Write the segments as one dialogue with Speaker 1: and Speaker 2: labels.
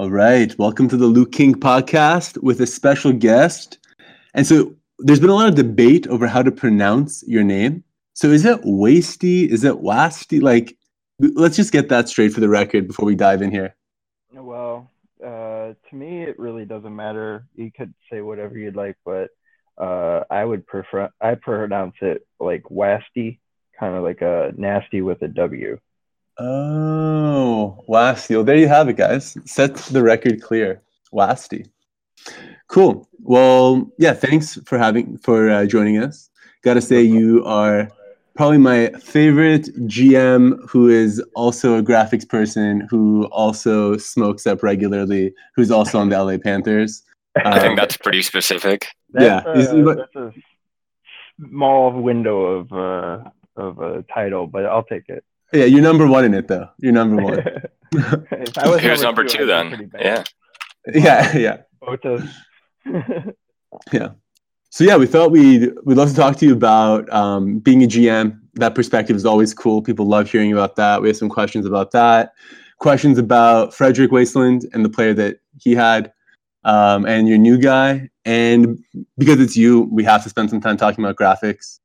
Speaker 1: All right. Welcome to the Luking podcast with a special guest. And so there's been a lot of debate over how to pronounce your name. So is it Wasty? Is it Wasty? Like, let's just get that straight for the record before we dive in here.
Speaker 2: Well, uh, to me, it really doesn't matter. You could say whatever you'd like, but uh, I would prefer, I pronounce it like Wasty, kind of like a nasty with a W.
Speaker 1: Oh, Wasty. Well, there you have it, guys. Set the record clear. Wasty. Cool. Well, yeah. Thanks for having for uh, joining us. Got to say, you are probably my favorite GM who is also a graphics person who also smokes up regularly, who's also on the LA Panthers.
Speaker 3: I think um, that's pretty specific.
Speaker 2: That's yeah, a, that's a small window of uh, of a title, but I'll take it.
Speaker 1: Yeah, you're number one in it though. You're number one.
Speaker 3: Who's number, two, two then? Yeah.
Speaker 1: Yeah, yeah. yeah. So yeah, we thought we'd we'd love to talk to you about um, being a GM. That perspective is always cool. People love hearing about that. We have some questions about that. Questions about Frederick Wasteland and the player that he had, um, and your new guy. And because it's you, we have to spend some time talking about graphics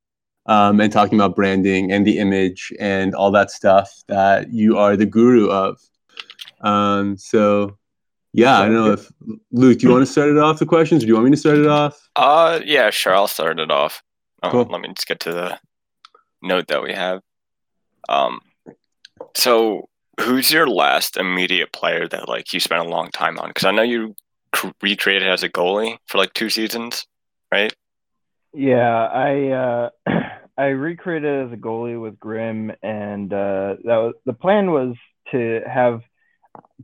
Speaker 1: um, and talking about branding and the image and all that stuff that you are the guru of. Um, so, yeah, I don't know if Luke, do you want to start it off the questions, or do you want me to start it off?
Speaker 3: Uh, yeah, sure, I'll start it off. Um, cool. Let me just get to the note that we have. Um, so who's your last immediate player that like you spent a long time on? Because I know you recreated as a goalie for like two seasons, right?
Speaker 2: Yeah, I uh, I recreated as a goalie with Grim, and uh, that was the plan was to have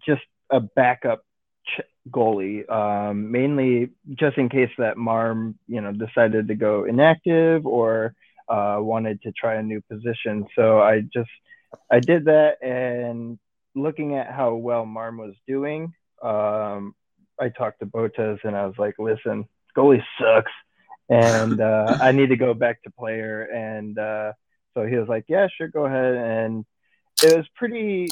Speaker 2: just a backup ch- goalie, um, mainly just in case that Marm, you know, decided to go inactive or uh, wanted to try a new position. So I just I did that, and looking at how well Marm was doing, um, I talked to Botas, and I was like, "Listen, goalie sucks." And uh, I need to go back to player. And uh, so he was like, "Yeah, sure, go ahead." And it was pretty,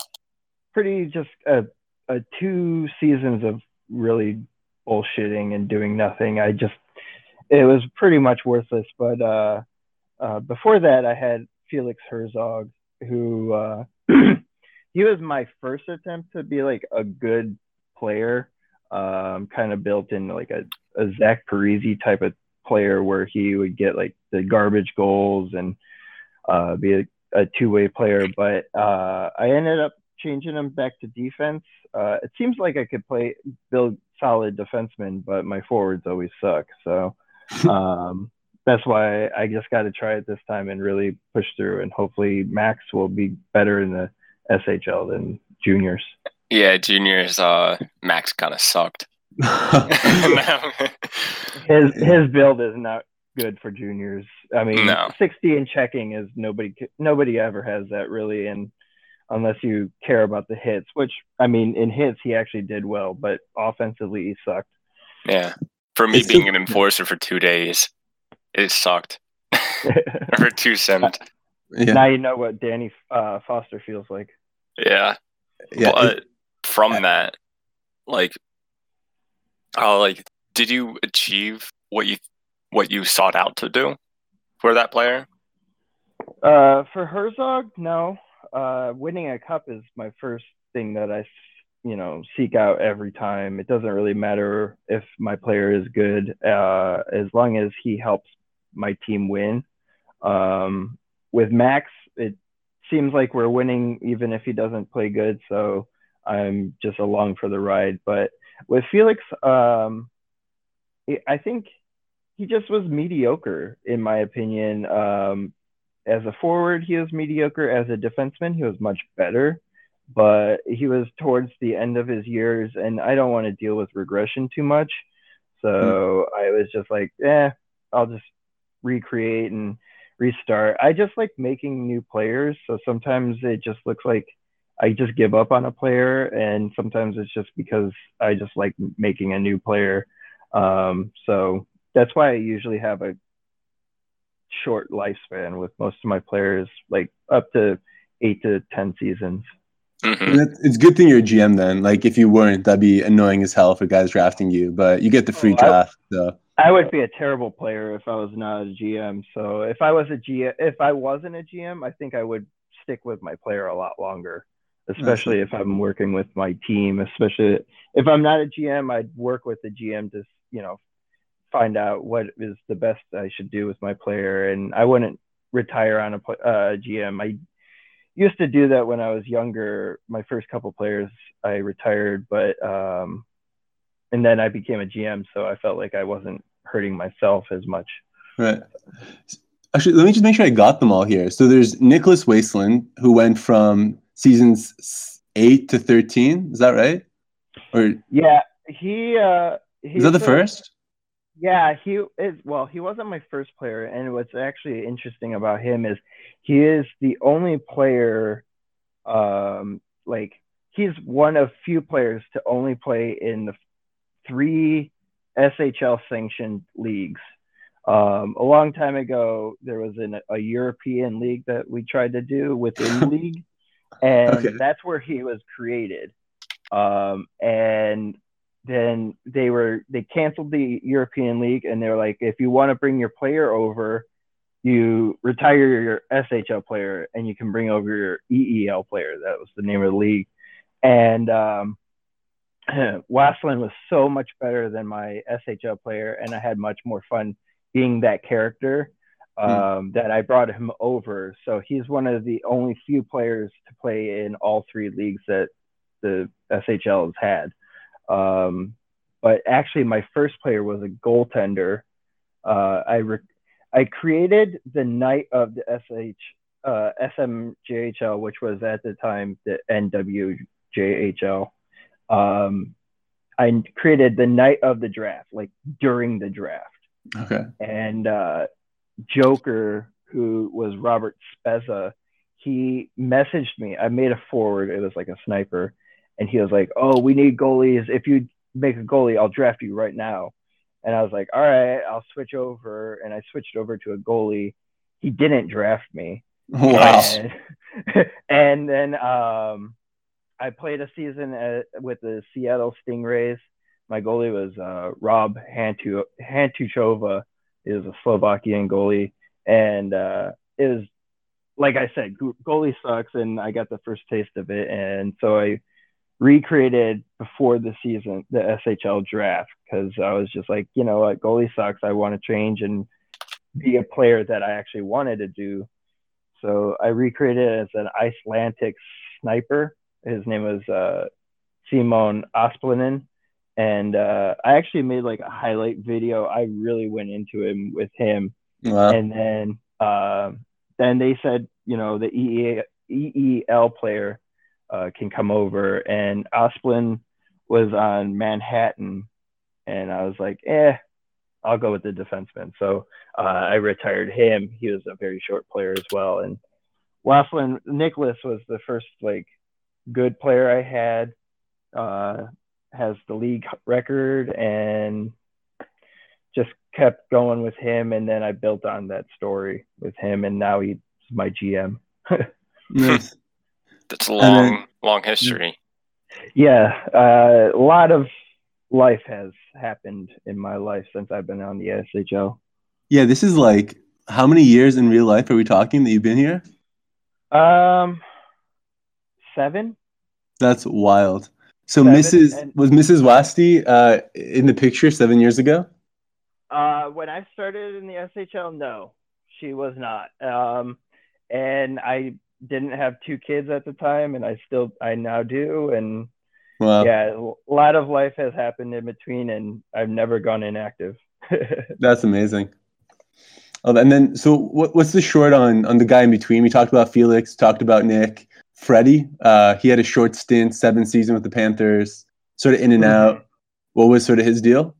Speaker 2: pretty just a, a two seasons of really bullshitting and doing nothing. I just, it was pretty much worthless. But uh, uh, before that, I had Felix Herzog, who uh, he was my first attempt to be like a good player. Um, kind of built in like a, a Zach Parise type of player where he would get like the garbage goals and uh, be a, a two-way player. But uh, I ended up changing him back to defense. Uh, it seems like I could play build solid defensemen, but my forwards always suck. So um, that's why I just got to try it this time and really push through. And hopefully Max will be better in the SHL than juniors.
Speaker 3: Yeah, juniors. Uh, Max kind of sucked.
Speaker 2: his his build is not good for juniors. I mean, no. 60 in checking is nobody nobody ever has that really, and unless you care about the hits, which I mean, in hits he actually did well, but offensively he sucked.
Speaker 3: Yeah, for me it's being an enforcer for two days, it sucked. for two sims.
Speaker 2: Yeah. Now you know what Danny uh, Foster feels like.
Speaker 3: Yeah, yeah. But it, from that, like Oh, like, did you achieve what you what you sought out to do for that player?
Speaker 2: Uh, for Herzog, no. Uh, winning a cup is my first thing that I, you know, seek out every time. It doesn't really matter if my player is good, uh, as long as he helps my team win. Um, with Max, it seems like we're winning even if he doesn't play good. So I'm just along for the ride. But with Felix, um, I think he just was mediocre in my opinion. Um, as a forward, he was mediocre. As a defenseman, he was much better. But he was towards the end of his years, and I don't want to deal with regression too much. So mm. I was just like, eh, I'll just recreate and restart. I just like making new players. So sometimes it just looks like I just give up on a player, and sometimes it's just because I just like making a new player. Um, so that's why I usually have a short lifespan with most of my players, like up to eight to ten seasons.
Speaker 1: Mm-hmm. It's good thing you're a GM then. Like if you weren't, that'd be annoying as hell for guys drafting you. But you get the free oh, draft.
Speaker 2: I, so. I would be a terrible player if I was not a GM. So if I was a GM, if I wasn't a GM, I think I would stick with my player a lot longer. Especially if I'm working with my team. Especially if I'm not a GM, I'd work with the GM to you know find out what is the best I should do with my player, and I wouldn't retire on a uh, GM. I used to do that when I was younger. My first couple players, I retired, but um, and then I became a GM, so I felt like I wasn't hurting myself as much.
Speaker 1: Right. Actually, let me just make sure I got them all here. So there's Nicholas Wasteland, who went from seasons eight to thirteen. Is that right?
Speaker 2: Or yeah, he. uh he
Speaker 1: Is that the first?
Speaker 2: Yeah, he is. Well, he wasn't my first player, and what's actually interesting about him is he is the only player, um, like he's one of few players to only play in the three SHL sanctioned leagues. Um, a long time ago, there was an, a European league that we tried to do within the league, and okay. that's where he was created. Um, and then they were they canceled the European League and they're like, if you want to bring your player over, you retire your SHL player and you can bring over your EEL player. That was the name of the league. And um, Waslin was so much better than my SHL player, and I had much more fun being that character. Um, mm. that I brought him over. So he's one of the only few players to play in all three leagues that the SHL has had. Um, but actually, my first player was a goaltender. Uh, I re- I created the night of the SH uh, SMJHL, which was at the time the NWJHL. Um, I created the night of the draft, like during the draft.
Speaker 1: Okay.
Speaker 2: And uh, Joker, who was Robert Spezza, he messaged me. I made a forward. It was like a sniper and he was like, "Oh, we need goalies. If you make a goalie, I'll draft you right now." And I was like, "All right, I'll switch over." And I switched over to a goalie. He didn't draft me.
Speaker 1: Wow.
Speaker 2: And, and then um, I played a season at, with the Seattle Stingrays. My goalie was uh, Rob Hantu Hantuchova. Was a Slovakian goalie, and uh, was like I said, goalie sucks, and I got the first taste of it, and so I recreated before the season, the SHL draft, because I was just like, you know what, goalie sucks. I want to change and be a player that I actually wanted to do. So I recreated it as an Icelandic sniper. His name was uh, Simon Asplinen. And uh, I actually made like a highlight video. I really went into him with him. Wow. And then uh, then they said, you know, the EE, EEL player uh, can come over. And Asplin was on Manhattan, and I was like, eh, I'll go with the defenseman. So uh, I retired him. He was a very short player as well. And Waslin Nicholas was the first like good player I had. Uh, has the league record and just kept going with him. And then I built on that story with him, and now he's my GM.
Speaker 3: nice. That's a long, then, long history.
Speaker 2: Yeah, uh, a lot of life has happened in my life since I've been on the SHL.
Speaker 1: Yeah, this is like how many years in real life are we talking that you've been here?
Speaker 2: Um, seven.
Speaker 1: That's wild. So seven Mrs. And, was Mrs. Wasty uh, in the picture seven years ago?
Speaker 2: Uh, when I started in the SHL, no, she was not. Um, and I didn't have two kids at the time, and I still I now do, and wow. yeah, a lot of life has happened in between, and I've never gone inactive.
Speaker 1: That's amazing. Oh, and then so what, what's the short on on the guy in between? We talked about Felix, talked about Nick, Freddie. Uh, he had a short stint, seven season with the Panthers, sort of in and mm-hmm. out. What was sort of his deal?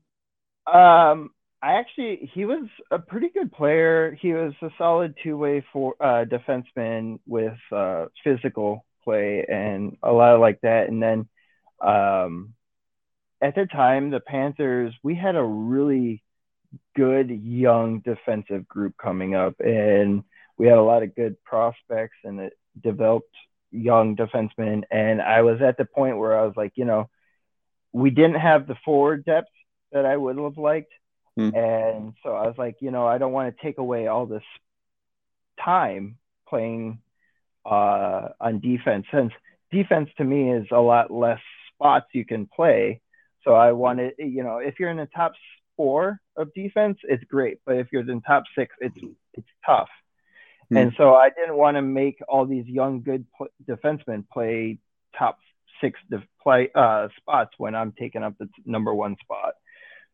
Speaker 2: Um, I actually he was a pretty good player. He was a solid two way for uh, defenseman with uh, physical play and a lot of like that. And then um, at the time, the Panthers we had a really good young defensive group coming up, and we had a lot of good prospects, and it developed young defensemen, and I was at the point where I was like, you know, we didn't have the forward depth that I would have liked, mm. and so I was like, you know, I don't want to take away all this time playing uh, on defense since defense to me is a lot less spots you can play. So I wanted, you know, if you're in the top four of defense, it's great. But if you're in top six, it's it's tough. Mm-hmm. And so I didn't want to make all these young good pl- defensemen play top six def- play uh, spots when I'm taking up the t- number one spot.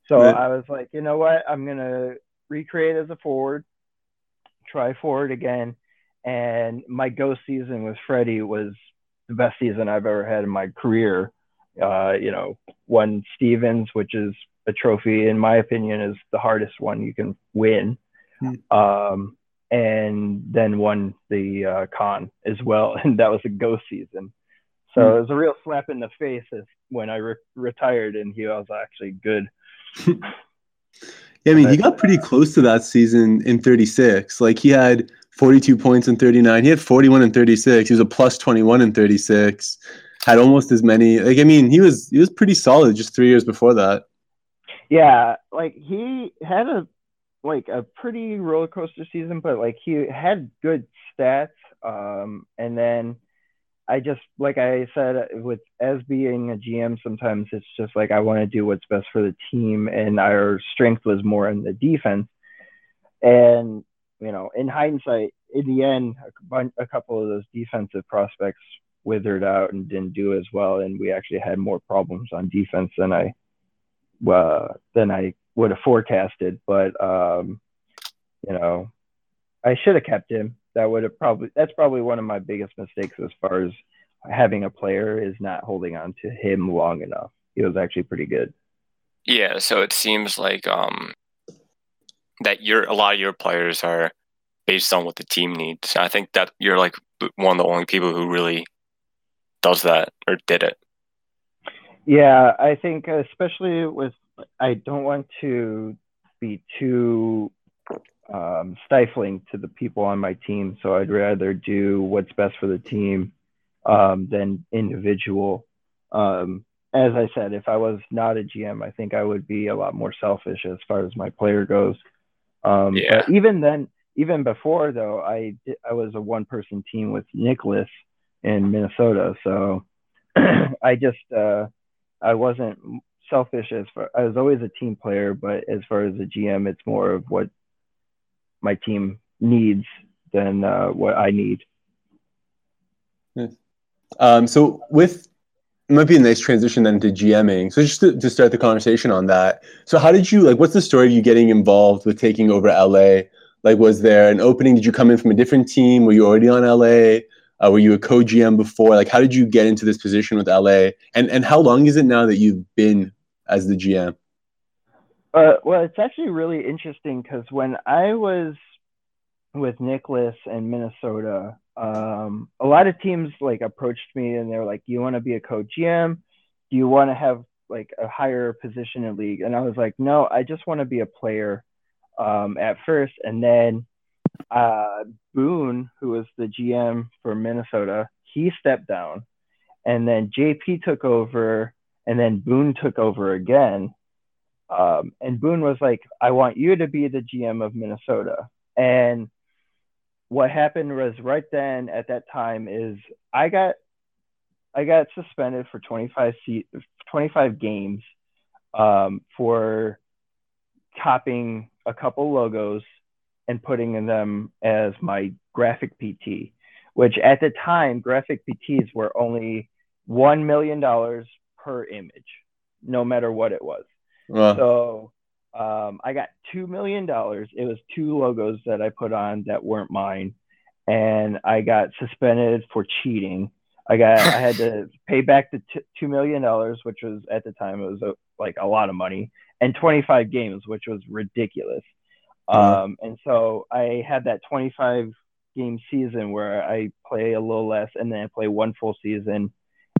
Speaker 2: So right. I was like, you know what? I'm gonna recreate as a forward, try forward again. And my ghost season with Freddie was the best season I've ever had in my career. Uh, you know, won Stevens, which is a trophy, in my opinion, is the hardest one you can win. Hmm. Um, and then won the uh, con as well, and that was a ghost season. So hmm. it was a real slap in the face when I re- retired, and he was actually good.
Speaker 1: yeah, I mean, he got pretty close to that season in 36. Like he had 42 points in 39. He had 41 and 36. He was a plus 21 in 36. Had almost as many. Like I mean, he was he was pretty solid just three years before that.
Speaker 2: Yeah, like he had a like a pretty roller coaster season, but like he had good stats. Um, and then I just like I said with as being a GM, sometimes it's just like I want to do what's best for the team, and our strength was more in the defense. And you know, in hindsight, in the end, a, a couple of those defensive prospects withered out and didn't do as well, and we actually had more problems on defense than I uh, than I would have forecasted. But um, you know, I should have kept him. That would have probably that's probably one of my biggest mistakes as far as having a player is not holding on to him long enough. He was actually pretty good.
Speaker 3: Yeah, so it seems like um that your a lot of your players are based on what the team needs. I think that you're like one of the only people who really does that or did it.
Speaker 2: Yeah, I think especially with I don't want to be too um, stifling to the people on my team, so I'd rather do what's best for the team um, than individual. Um, as I said, if I was not a GM, I think I would be a lot more selfish as far as my player goes. Um, yeah. But even then, even before though, I I was a one person team with Nicholas in Minnesota, so I just uh, I wasn't selfish as far I was always a team player, but as far as a GM, it's more of what my team needs than uh, what I need.
Speaker 1: Um, so with it might be a nice transition then to GMing. So just to, to start the conversation on that. So how did you like? What's the story of you getting involved with taking over LA? Like, was there an opening? Did you come in from a different team? Were you already on LA? Uh, were you a co-GM before? Like, how did you get into this position with LA? And and how long is it now that you've been as the GM?
Speaker 2: Uh, well, it's actually really interesting because when I was with Nicholas in Minnesota, um, a lot of teams like approached me and they're like, "You want to be a co GM? Do you want to have like a higher position in league?" And I was like, "No, I just want to be a player." Um, at first, and then uh, Boone, who was the GM for Minnesota, he stepped down, and then JP took over, and then Boone took over again. Um, and Boone was like, "I want you to be the GM of Minnesota," and what happened was right then at that time is I got I got suspended for 25 seat, 25 games um, for copying a couple logos and putting them as my graphic PT, which at the time graphic PTs were only one million dollars per image, no matter what it was. So um, I got two million dollars. It was two logos that I put on that weren't mine, and I got suspended for cheating. I got I had to pay back the t- two million dollars, which was at the time it was a, like a lot of money, and 25 games, which was ridiculous. Uh-huh. Um, and so I had that 25 game season where I play a little less, and then I play one full season,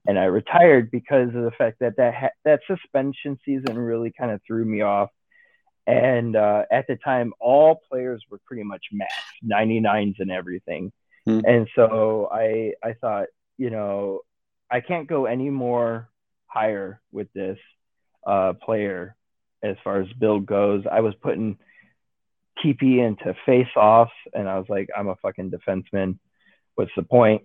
Speaker 2: and I retired because of the fact that that ha- that suspension season really kind of threw me off and uh, at the time, all players were pretty much max 99s and everything. Mm. And so I, I thought, you know, I can't go any more higher with this uh, player as far as build goes. I was putting TP into face offs, and I was like, I'm a fucking defenseman. What's the point?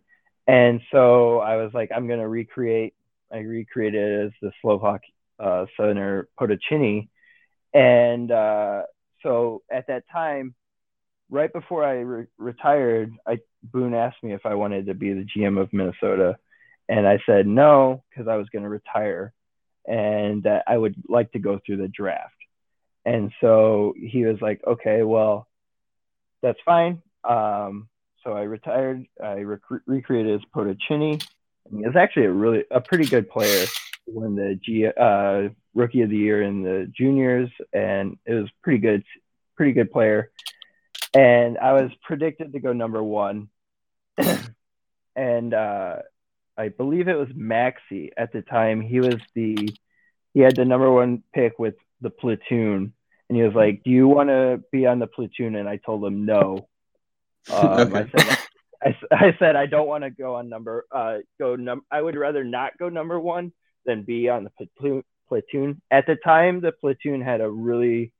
Speaker 2: And so I was like, I'm gonna recreate. I recreated as the Slovak uh, center Potocini, and uh, so at that time, right before I re- retired, I Boone asked me if I wanted to be the GM of Minnesota, and I said no because I was going to retire, and uh, I would like to go through the draft. And so he was like, okay, well, that's fine. Um, so I retired. I rec- recreated as Potocini. And he was actually a really a pretty good player. Won the G uh, rookie of the year in the juniors, and it was pretty good, pretty good player. And I was predicted to go number one, and uh, I believe it was Maxi at the time. He was the he had the number one pick with the platoon, and he was like, "Do you want to be on the platoon?" And I told him no. Um, okay. I said, I, I said I don't want to go on number uh go num. I would rather not go number one than be on the platoon. Platoon at the time, the platoon had a really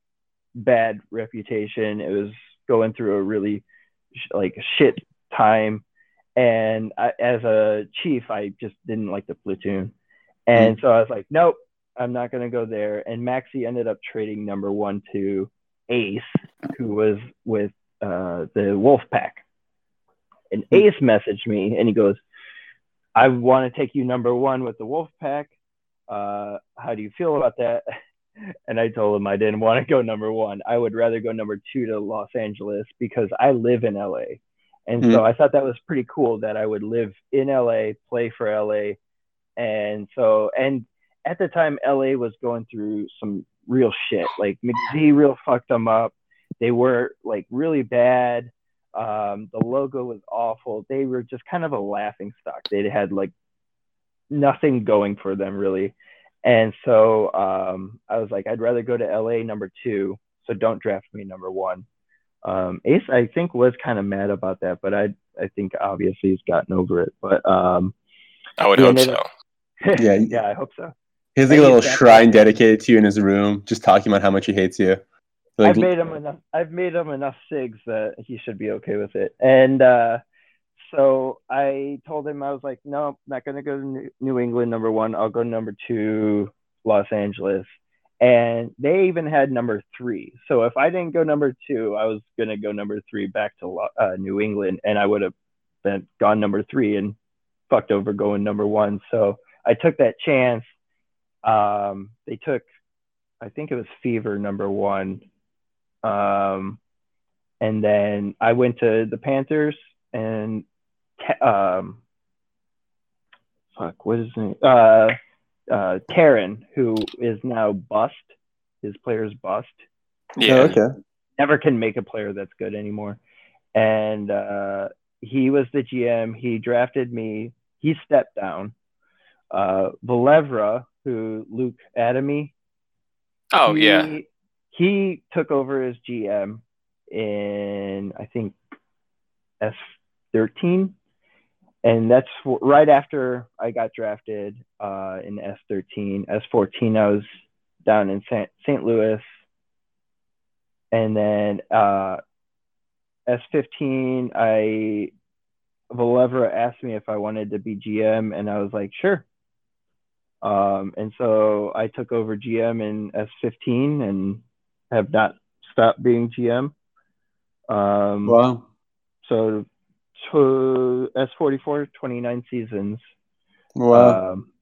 Speaker 2: bad reputation. It was going through a really like shit time, and I, as a chief, I just didn't like the platoon, and mm. so I was like, nope, I'm not gonna go there. And Maxi ended up trading number one to Ace, who was with uh, the Wolf Pack. And hmm. Ace messaged me and he goes, I want to take you number one with the Wolf Pack. Uh, how do you feel about that? And I told him I didn't want to go number one. I would rather go number two to Los Angeles because I live in LA. And mm-hmm. so hmm. I thought that was pretty cool that I would live in LA, play for LA. And so, and at the time, LA was going through some real shit. Like McZ real fucked them up. They were like really bad. Um, the logo was awful. They were just kind of a laughing stock. They had like nothing going for them really. And so um, I was like, I'd rather go to LA number two. So don't draft me number one. Um, Ace, I think, was kind of mad about that, but I, I think obviously he's gotten over it. But um,
Speaker 3: I would hope so. Up,
Speaker 1: yeah,
Speaker 2: yeah, I hope so.
Speaker 1: He has like a little shrine dedicated to you in his room, just talking about how much he hates you.
Speaker 2: Like, I've made him enough. I've made him enough sigs that he should be okay with it. And uh, so I told him I was like, no, I'm not gonna go to New England number one. I'll go number two, Los Angeles. And they even had number three. So if I didn't go number two, I was gonna go number three back to uh, New England, and I would have been gone number three and fucked over going number one. So I took that chance um, they took, I think it was Fever number one. Um, and then I went to the Panthers and um, fuck, what is his name? Uh, uh, Karen, who is now bust. His player's bust.
Speaker 3: Yeah. Oh, okay.
Speaker 2: Never can make a player that's good anymore. And uh, he was the GM. He drafted me. He stepped down. Uh, Valevra, who Luke Adamy.
Speaker 3: Oh he, yeah.
Speaker 2: He took over as GM in I think S thirteen, and that's right after I got drafted uh, in S thirteen. S fourteen, I was down in St. Louis, and then uh, S fifteen, I Valevra asked me if I wanted to be GM, and I was like, sure. Um, and so I took over GM in S15 and have not stopped being GM. Um,
Speaker 1: wow.
Speaker 2: So to S44, 29 seasons.
Speaker 1: Wow. Um,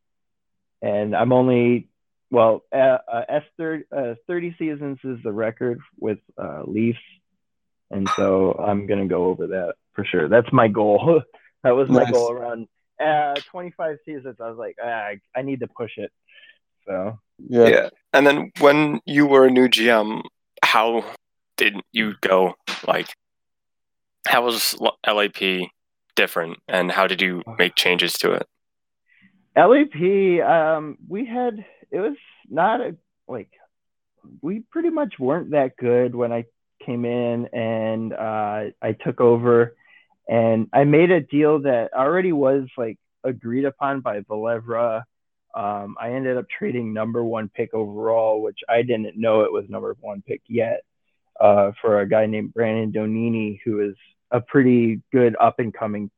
Speaker 2: and I'm only, well, uh, uh, S30, uh, 30 seasons is the record with uh, Leafs. And so I'm going to go over that for sure. That's my goal. that was my nice. goal around uh, 25 seasons, I was like, ah, I, I need to push it. So
Speaker 3: yeah. yeah. And then when you were a new GM, how did you go? Like, how was LAP different, and how did you make changes to it?
Speaker 2: LAP, um, we had it was not a like we pretty much weren't that good when I came in and uh, I took over and I made a deal that already was like agreed upon by Valevra. Um, I ended up trading number one pick overall, which I didn't know it was number one pick yet, uh, for a guy named Brandon Donini, who is a pretty good up and coming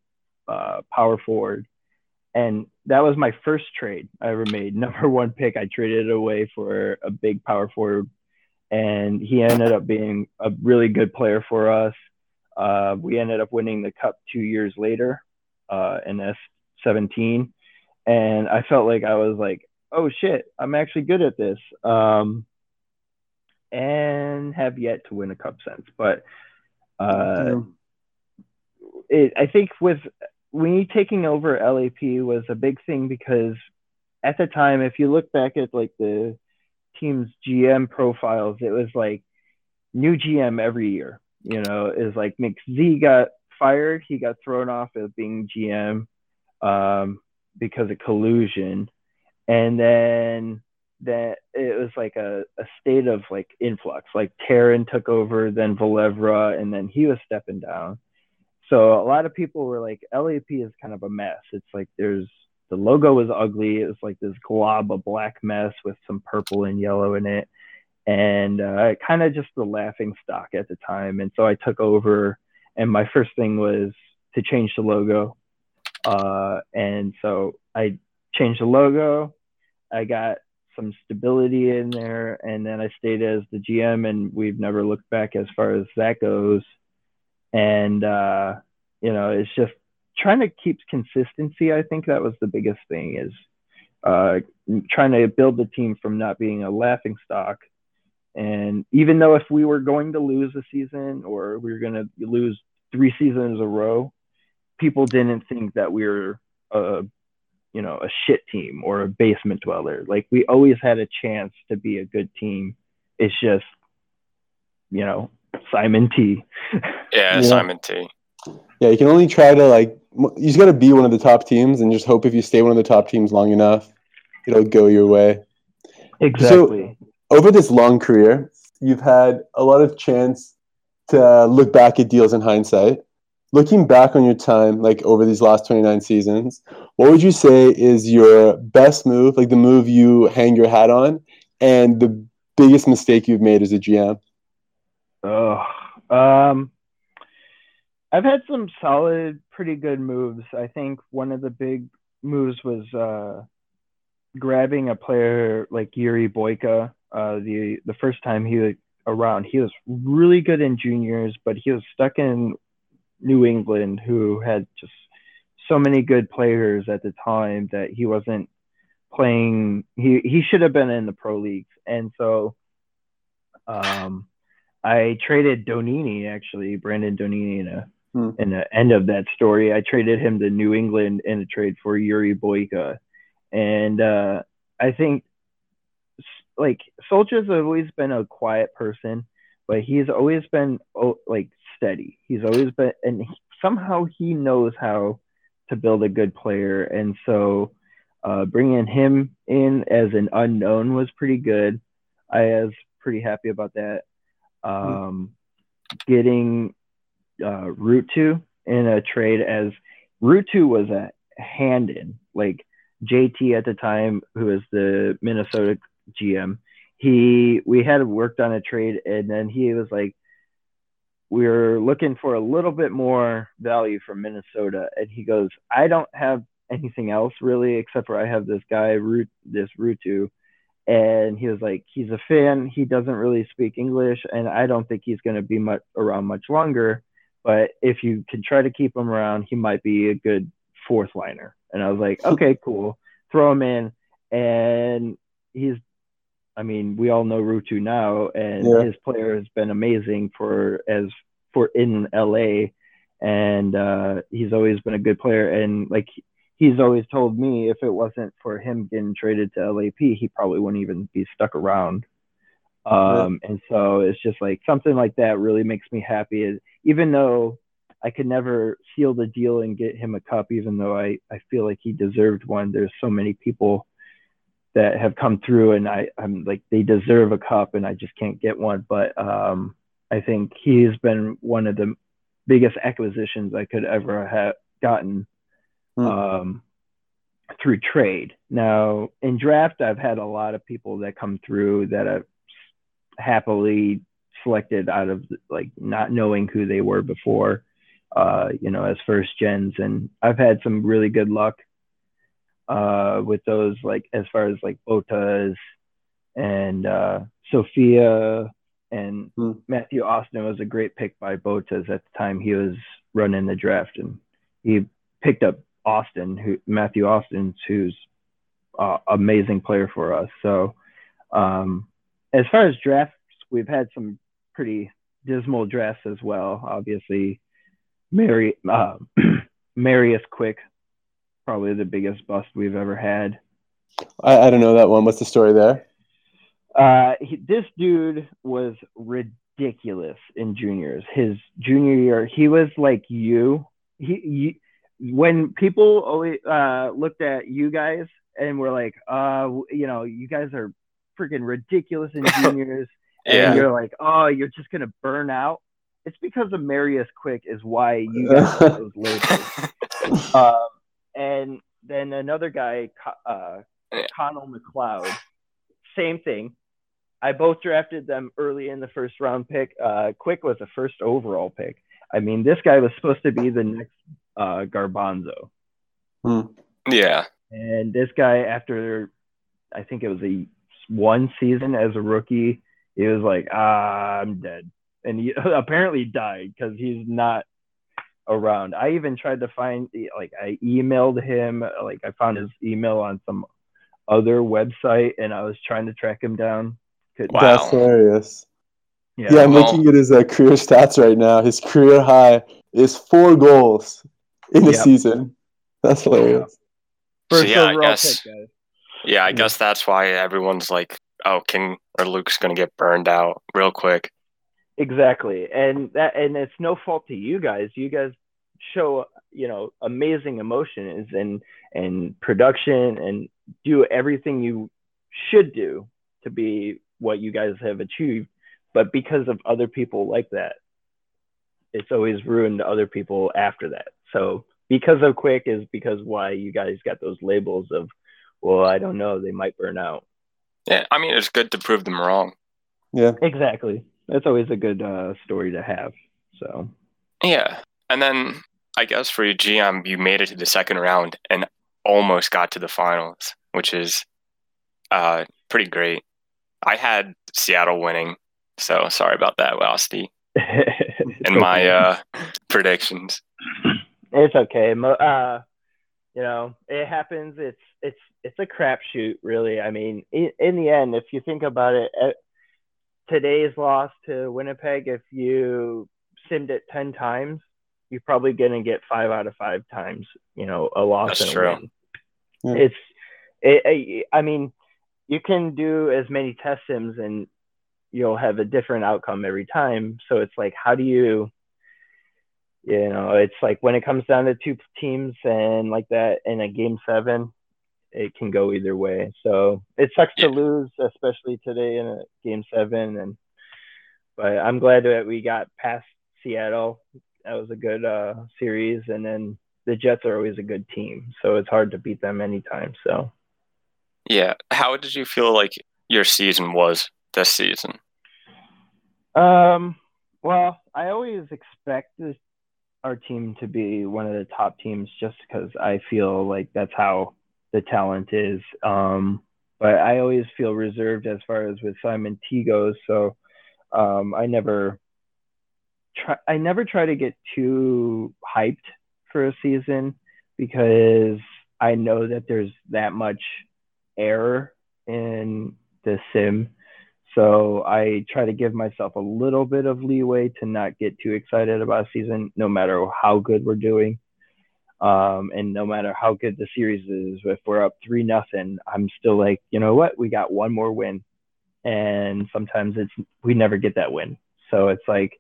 Speaker 2: uh, power forward. And that was my first trade I ever made. Number one pick, I traded it away for a big power forward, and he ended up being a really good player for us. Uh, we ended up winning the cup two years later uh, in S17, and I felt like I was like, oh shit, I'm actually good at this, um, and have yet to win a cup since. But uh, it, I think with me taking over LAP was a big thing because at the time, if you look back at like the team's GM profiles, it was like new GM every year. You know, is like McZ got fired, he got thrown off as being GM um, because of collusion, and then that it was like a, a state of like influx. Like Terran took over, then Valevra, and then he was stepping down. So a lot of people were like, LAP is kind of a mess. It's like there's the logo was ugly. It was like this glob of black mess with some purple and yellow in it. And uh, kind of just the laughing stock at the time. And so I took over, and my first thing was to change the logo. Uh, and so I changed the logo. I got some stability in there, and then I stayed as the GM, and we've never looked back as far as that goes and uh, you know it's just trying to keep consistency i think that was the biggest thing is uh, trying to build the team from not being a laughing stock and even though if we were going to lose a season or we were going to lose three seasons in a row people didn't think that we were a you know a shit team or a basement dweller like we always had a chance to be a good team it's just you know Simon
Speaker 3: T. Yeah, yeah, Simon T.
Speaker 1: Yeah, you can only try to like you just got to be one of the top teams and just hope if you stay one of the top teams long enough, it'll go your way.
Speaker 2: Exactly.
Speaker 1: So, over this long career, you've had a lot of chance to look back at deals in hindsight. Looking back on your time, like over these last 29 seasons, what would you say is your best move, like the move you hang your hat on, and the biggest mistake you've made as a GM?
Speaker 2: Oh, um, I've had some solid, pretty good moves. I think one of the big moves was uh, grabbing a player like Yuri Boyka. Uh, the the first time he was around, he was really good in juniors, but he was stuck in New England, who had just so many good players at the time that he wasn't playing. He he should have been in the pro leagues, and so um, I traded Donini actually, Brandon Donini in a hmm. in the end of that story. I traded him to New England in a trade for Yuri Boyka, and uh, I think like Soldiers always been a quiet person, but he's always been oh, like steady. He's always been, and he, somehow he knows how to build a good player, and so uh, bringing him in as an unknown was pretty good. I was pretty happy about that. Um, getting uh, Ruutu in a trade as Ruutu was a hand in, like JT at the time, who was the Minnesota GM. He we had worked on a trade, and then he was like, we are looking for a little bit more value from Minnesota, and he goes, I don't have anything else really except for I have this guy Root this Ruutu and he was like he's a fan. He doesn't really speak english and i don't think he's going to be much around much longer. But if you can try to keep him around he might be a good fourth liner. And i was like okay cool. Throw him in. And he's i mean we all know ruutu now and yeah. his player has been amazing for as for in la and uh, he's always been a good player and like he's always told me if it wasn't for him getting traded to LAP, he probably wouldn't even be stuck around. Um, and so it's just like something like that really makes me happy. Even though I could never seal the deal and get him a cup, even though I, I feel like he deserved one. There's so many people that have come through and I, I'm like, they deserve a cup and I just can't get one. But um, I think he's been one of the biggest acquisitions I could ever have gotten Mm. Um, through trade. Now in draft, I've had a lot of people that come through that I've happily selected out of like not knowing who they were before, uh, you know, as first gens, and I've had some really good luck uh, with those, like as far as like Botas and uh, Sophia and hmm. Matthew Austin was a great pick by Botas at the time he was running the draft, and he picked up Austin, who Matthew Austin, who's uh, amazing player for us. So, um, as far as drafts, we've had some pretty dismal drafts as well. Obviously, Mary uh, Marius Quick, probably the biggest bust we've ever had.
Speaker 1: I, I don't know that one. What's the story there?
Speaker 2: Uh, he, this dude was ridiculous in juniors. His junior year, he was like you. He, when people always uh, looked at you guys and were like, uh, you know, you guys are freaking ridiculous in juniors, yeah. and you're like, oh, you're just gonna burn out. It's because of Marius Quick is why you guys those labels. um, and then another guy, uh, Connell McLeod, same thing. I both drafted them early in the first round pick. Uh, Quick was a first overall pick. I mean, this guy was supposed to be the next uh, Garbanzo.
Speaker 3: Hmm. Yeah.
Speaker 2: And this guy, after I think it was a one season as a rookie, he was like, ah, I'm dead. And he apparently died because he's not around. I even tried to find, like, I emailed him, like, I found his email on some other website and I was trying to track him down.
Speaker 1: Wow. That's hilarious. Yeah, yeah I'm well, looking at his uh, career stats right now. His career high is four goals in the yep. season. That's hilarious.
Speaker 3: So yeah, I guess. Pick, yeah, I yeah. guess that's why everyone's like, "Oh, King or Luke's gonna get burned out real quick."
Speaker 2: Exactly, and that and it's no fault to you guys. You guys show you know amazing emotions and and production and do everything you should do to be what you guys have achieved but because of other people like that it's always ruined other people after that so because of quick is because why you guys got those labels of, well, I don't know, they might burn out.
Speaker 3: Yeah, I mean, it's good to prove them wrong.
Speaker 1: Yeah,
Speaker 2: exactly. That's always a good uh, story to have. So.
Speaker 3: Yeah, and then I guess for your GM, you made it to the second round and almost got to the finals, which is uh, pretty great. I had Seattle winning, so sorry about that, Wasty. and my uh, predictions.
Speaker 2: It's okay. Uh, you know, it happens. It's it's it's a crapshoot, really. I mean, in, in the end, if you think about it, today's loss to Winnipeg, if you simmed it ten times, you're probably gonna get five out of five times. You know, a loss That's and a true. win. Yeah. It's, it, it, I mean, you can do as many test sims and you'll have a different outcome every time. So it's like, how do you you know, it's like when it comes down to two teams and like that in a game seven, it can go either way. So it sucks yeah. to lose, especially today in a game seven. And but I'm glad that we got past Seattle. That was a good uh, series, and then the Jets are always a good team, so it's hard to beat them anytime. So
Speaker 3: yeah, how did you feel like your season was this season?
Speaker 2: Um, well, I always expect this our team to be one of the top teams just because I feel like that's how the talent is. Um, but I always feel reserved as far as with Simon T goes. So um, I never try. I never try to get too hyped for a season because I know that there's that much error in the sim so I try to give myself a little bit of leeway to not get too excited about a season, no matter how good we're doing. Um, and no matter how good the series is, if we're up three nothing, I'm still like, you know what, we got one more win. And sometimes it's we never get that win. So it's like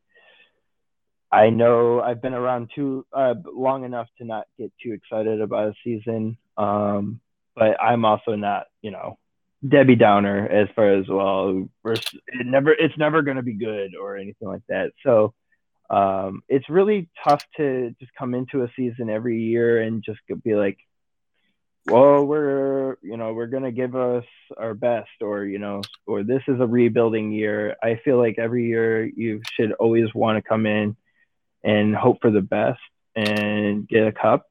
Speaker 2: I know I've been around too uh, long enough to not get too excited about a season. Um, but I'm also not, you know, Debbie Downer as far as well. It never, it's never going to be good or anything like that. So um, it's really tough to just come into a season every year and just be like, well, we're you know we're gonna give us our best, or you know, or this is a rebuilding year. I feel like every year you should always want to come in and hope for the best and get a cup.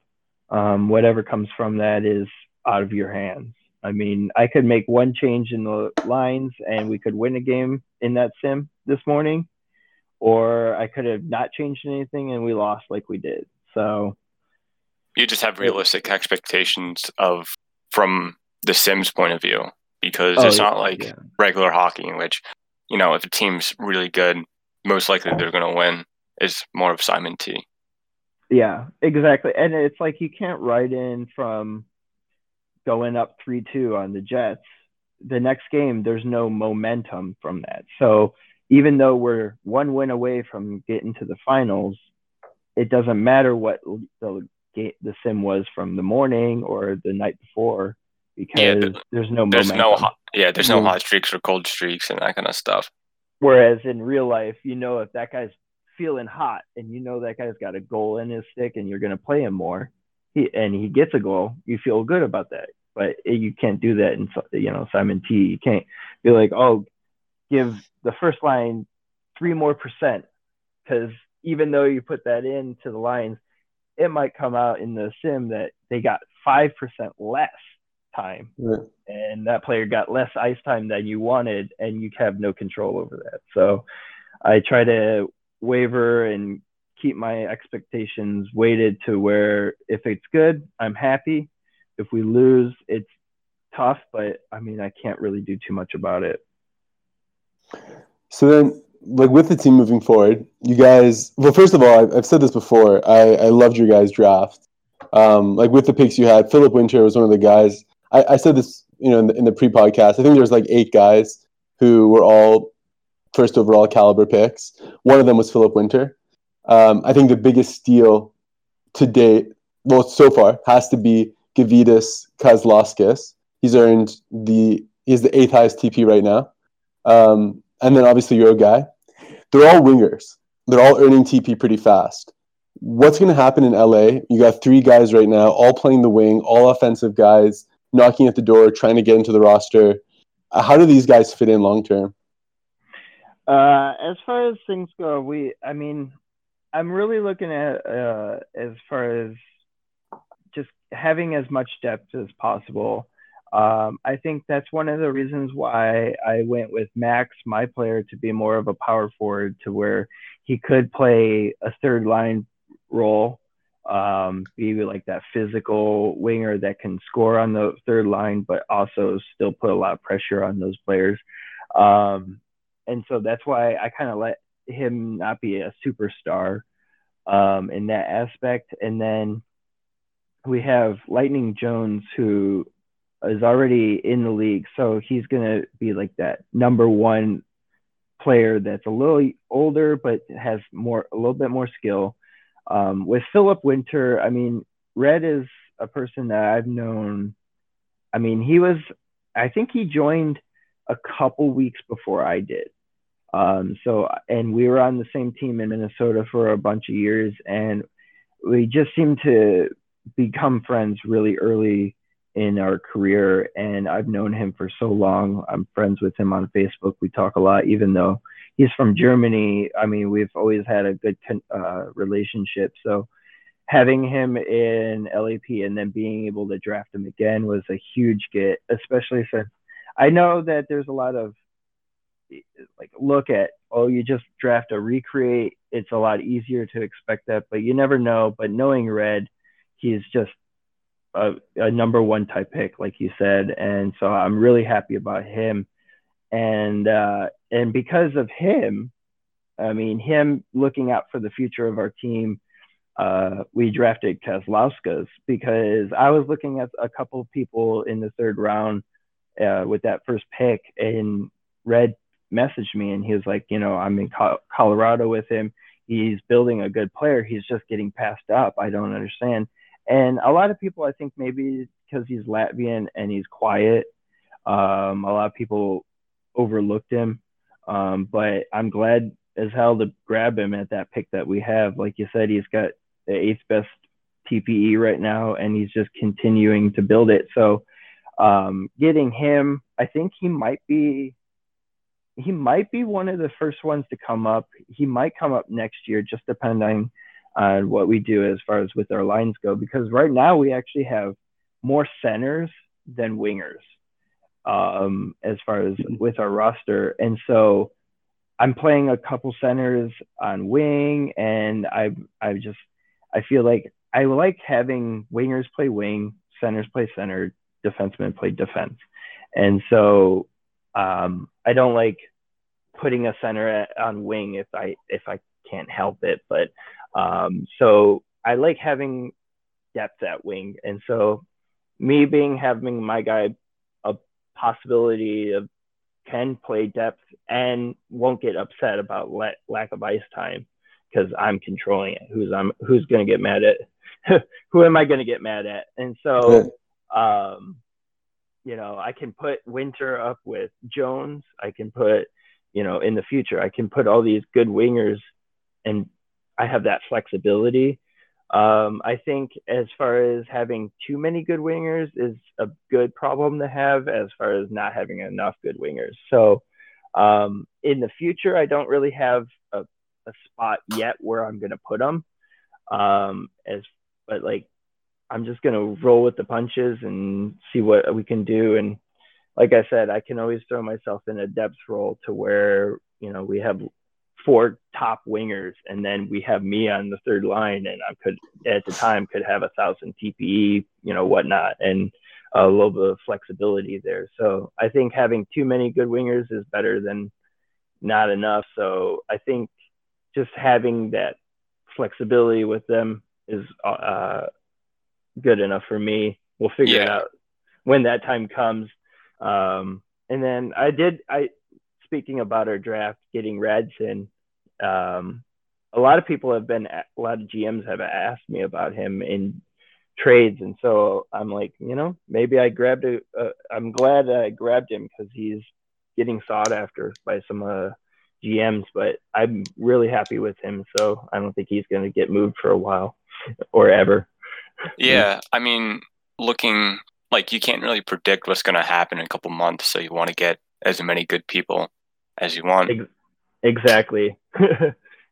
Speaker 2: Um, whatever comes from that is out of your hands. I mean, I could make one change in the lines and we could win a game in that sim this morning, or I could have not changed anything and we lost like we did. So
Speaker 3: you just have realistic expectations of from the Sims point of view because oh, it's not like yeah. regular hockey in which you know if a team's really good, most likely they're going to win. Is more of Simon T.
Speaker 2: Yeah, exactly, and it's like you can't write in from going up three two on the Jets. The next game, there's no momentum from that. So even though we're one win away from getting to the finals, it doesn't matter what the the sim was from the morning or the night before because yeah, there's no
Speaker 3: there's momentum. no hot, yeah there's no mm-hmm. hot streaks or cold streaks and that kind of stuff.
Speaker 2: Whereas in real life, you know if that guy's feeling hot and you know that guy's got a goal in his stick and you're going to play him more, he, and he gets a goal, you feel good about that. But it, you can't do that in you know Simon T. You can't be like, oh, give the first line three more percent because even though you put that into the lines, it might come out in the sim that they got 5% less time. And that player got less ice time than you wanted and you have no control over that. So i try to waver and keep my expectations weighted to where if it's good i'm happy. If we lose it's tough but i mean i can't really do too much about it
Speaker 1: so then like with the team moving forward, you guys. Well, first of all, I've, said this before. I, I loved your guys' draft. Um, like with the picks you had, Philip Winter was one of the guys. I, I said this, you know, in the, in the pre-podcast. I think there was like eight guys who were all first overall caliber picks. One of them was Philip Winter. Um, I think the biggest steal to date, well, so far, has to be Gavidas Kozlowskis. He's earned the he's the eighth highest TP right now. Um, and then obviously you're a guy. They're all wingers. They're all earning TP pretty fast. What's going to happen in LA? You got three guys right now, all playing the wing, all offensive guys, knocking at the door, trying to get into the roster. Uh, how do these guys fit in long term?
Speaker 2: Uh, as far as things go, we, I mean, I'm really looking at uh, as far as just having as much depth as possible. Um, I think that's one of the reasons why I went with Max, my player, to be more of a power forward, to where he could play a third line role, um, be like that physical winger that can score on the third line, but also still put a lot of pressure on those players. Um, and so that's why I kind of let him not be a superstar um, in that aspect. And then we have Lightning Jones, who is already in the league, so he's gonna be like that number one player that's a little older but has more a little bit more skill. Um, with Philip Winter, I mean, Red is a person that I've known. I mean, he was, I think he joined a couple weeks before I did. Um, so, and we were on the same team in Minnesota for a bunch of years, and we just seemed to become friends really early in our career and I've known him for so long. I'm friends with him on Facebook. We talk a lot, even though he's from Germany. I mean, we've always had a good uh, relationship. So having him in LAP and then being able to draft him again was a huge get, especially since I know that there's a lot of like look at oh you just draft a recreate it's a lot easier to expect that but you never know but knowing red he's just a, a number one type pick, like you said, and so I'm really happy about him. And uh, and because of him, I mean him looking out for the future of our team, uh, we drafted Kozlowskis because I was looking at a couple of people in the third round uh, with that first pick, and Red messaged me and he was like, you know, I'm in Colorado with him. He's building a good player. He's just getting passed up. I don't understand. And a lot of people, I think, maybe because he's Latvian and he's quiet, um, a lot of people overlooked him. Um, but I'm glad as hell to grab him at that pick that we have. Like you said, he's got the eighth best TPE right now, and he's just continuing to build it. So um, getting him, I think he might be he might be one of the first ones to come up. He might come up next year, just depending on what we do as far as with our lines go. Because right now we actually have more centers than wingers um, as far as with our roster, and so I'm playing a couple centers on wing, and I I just I feel like I like having wingers play wing, centers play center, defensemen play defense, and so um, I don't like putting a center at, on wing if I if I can't help it. But um, so I like having depth at wing, and so me being having my guy a possibility of can play depth and won't get upset about la- lack of ice time because I'm controlling it. Who's I'm who's going to get mad at? who am I going to get mad at? And so, um, you know, I can put Winter up with Jones. I can put, you know, in the future, I can put all these good wingers, and I have that flexibility. Um, I think as far as having too many good wingers is a good problem to have as far as not having enough good wingers. So um, in the future, I don't really have a, a spot yet where I'm going to put them. Um, as but like I'm just going to roll with the punches and see what we can do. And like I said, I can always throw myself in a depth role to where you know we have four top wingers, and then we have me on the third line, and I could at the time could have a thousand TPE, you know, whatnot, and a little bit of flexibility there. So I think having too many good wingers is better than not enough. So I think just having that flexibility with them is uh, good enough for me. We'll figure yeah. it out when that time comes. Um, and then I did I speaking about our draft, getting Radson, um, a lot of people have been, a lot of GMs have asked me about him in trades, and so I'm like, you know, maybe I grabbed a. Uh, I'm glad I grabbed him because he's getting sought after by some uh, GMs, but I'm really happy with him. So I don't think he's going to get moved for a while or ever.
Speaker 3: Yeah, I mean, looking like you can't really predict what's going to happen in a couple months, so you want to get as many good people as you want.
Speaker 2: Exactly.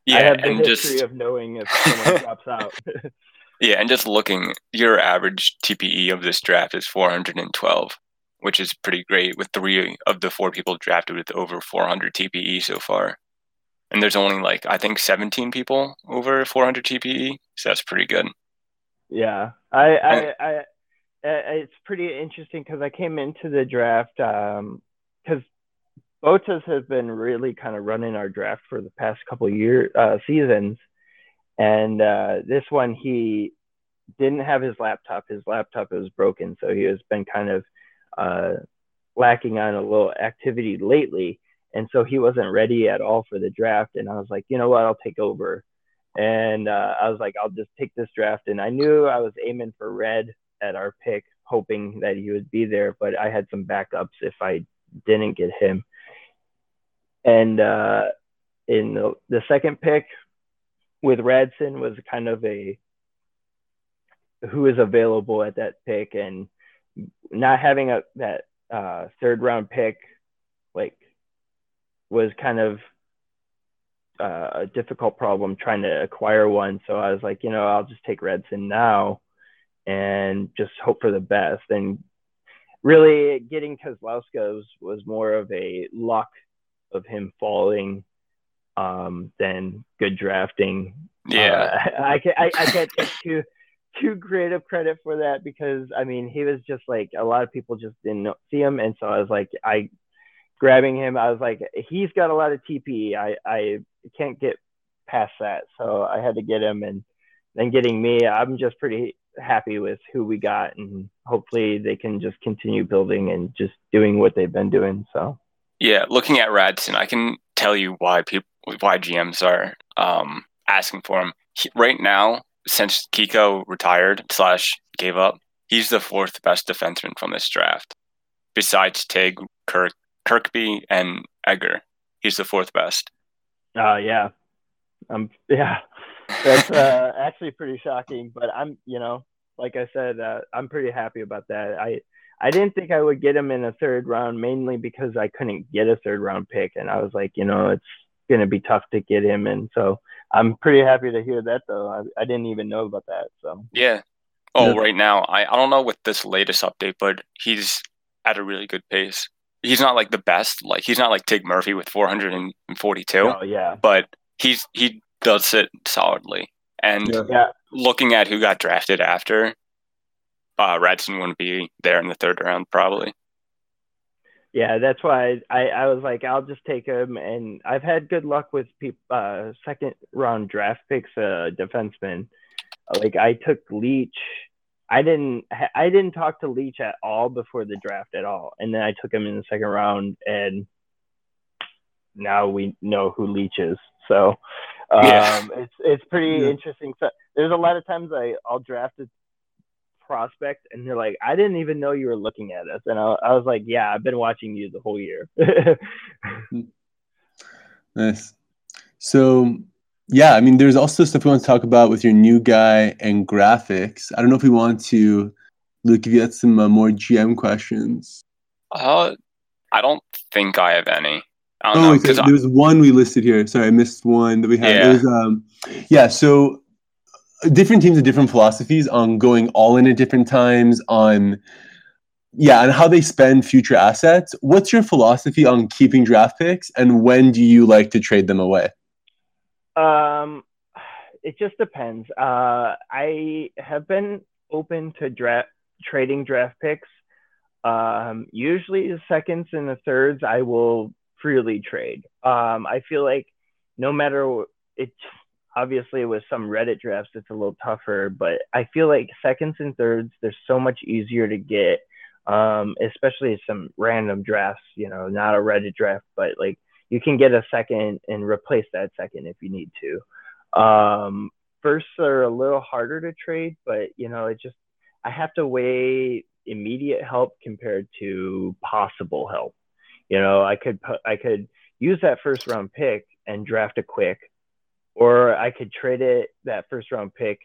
Speaker 2: yeah, I have the history just, of knowing if someone drops out.
Speaker 3: yeah, and just looking, your average TPE of this draft is 412, which is pretty great with three of the four people drafted with over 400 TPE so far. And there's only like, I think 17 people over 400 TPE. So that's pretty good.
Speaker 2: Yeah. I, I, I, it's pretty interesting because I came into the draft um, Botas has been really kind of running our draft for the past couple year uh, seasons, and uh, this one he didn't have his laptop. His laptop was broken, so he has been kind of uh, lacking on a little activity lately, and so he wasn't ready at all for the draft. And I was like, you know what, I'll take over. And uh, I was like, I'll just take this draft. And I knew I was aiming for red at our pick, hoping that he would be there, but I had some backups if I didn't get him. And uh, in the, the second pick with Radson was kind of a who is available at that pick and not having a that uh, third round pick like was kind of uh, a difficult problem trying to acquire one. So I was like, you know, I'll just take Radson now and just hope for the best. And really getting Kozlowskis was more of a luck of him falling um, than good drafting.
Speaker 3: Yeah,
Speaker 2: uh, I, can, I, I can't take too too creative credit for that because I mean he was just like a lot of people just didn't see him, and so I was like I grabbing him. I was like he's got a lot of TP. I I can't get past that, so I had to get him, and then getting me. I'm just pretty happy with who we got, and hopefully they can just continue building and just doing what they've been doing. So.
Speaker 3: Yeah, looking at Radson, I can tell you why people, why GMs are um, asking for him he, right now. Since Kiko retired slash gave up, he's the fourth best defenseman from this draft, besides Tig, Kirk, Kirkby, and Egger. He's the fourth best.
Speaker 2: Uh yeah, um, yeah. That's uh, actually pretty shocking, but I'm, you know, like I said, uh, I'm pretty happy about that. I I didn't think I would get him in a third round, mainly because I couldn't get a third round pick, and I was like, you know, it's gonna be tough to get him, and so I'm pretty happy to hear that though. I, I didn't even know about that. So
Speaker 3: yeah. Oh, right now I I don't know with this latest update, but he's at a really good pace. He's not like the best, like he's not like Tig Murphy with 442.
Speaker 2: Oh yeah.
Speaker 3: But he's he does it solidly. And
Speaker 2: yeah.
Speaker 3: looking at who got drafted after, uh, Radson wouldn't be there in the third round probably.
Speaker 2: Yeah, that's why I, I was like, I'll just take him. And I've had good luck with people, uh, second round draft picks, uh, defensemen. Like I took Leach. I didn't I didn't talk to Leach at all before the draft at all, and then I took him in the second round, and now we know who Leach is. So um, yeah. it's it's pretty yeah. interesting. So there's a lot of times I I'll draft a prospect and they're like, I didn't even know you were looking at us, and I, I was like, Yeah, I've been watching you the whole year.
Speaker 1: nice. So yeah, I mean, there's also stuff we want to talk about with your new guy and graphics. I don't know if we want to, Luke, if you had some uh, more GM questions.
Speaker 3: Uh, I don't think I have any. I
Speaker 1: oh, know, there I... was one we listed here. Sorry, I missed one that we had. Yeah. Was, um, yeah. So different teams have different philosophies on going all in at different times. On yeah, and how they spend future assets. What's your philosophy on keeping draft picks, and when do you like to trade them away?
Speaker 2: Um, it just depends. Uh, I have been open to draft trading draft picks. Um, usually the seconds and the thirds, I will freely trade. Um, I feel like no matter it's obviously with some Reddit drafts, it's a little tougher, but I feel like seconds and thirds, they're so much easier to get. Um, especially some random drafts, you know, not a Reddit draft, but like you can get a second and replace that second if you need to. Um, firsts are a little harder to trade, but you know, it just I have to weigh immediate help compared to possible help. You know, I could I could use that first round pick and draft a quick, or I could trade it that first round pick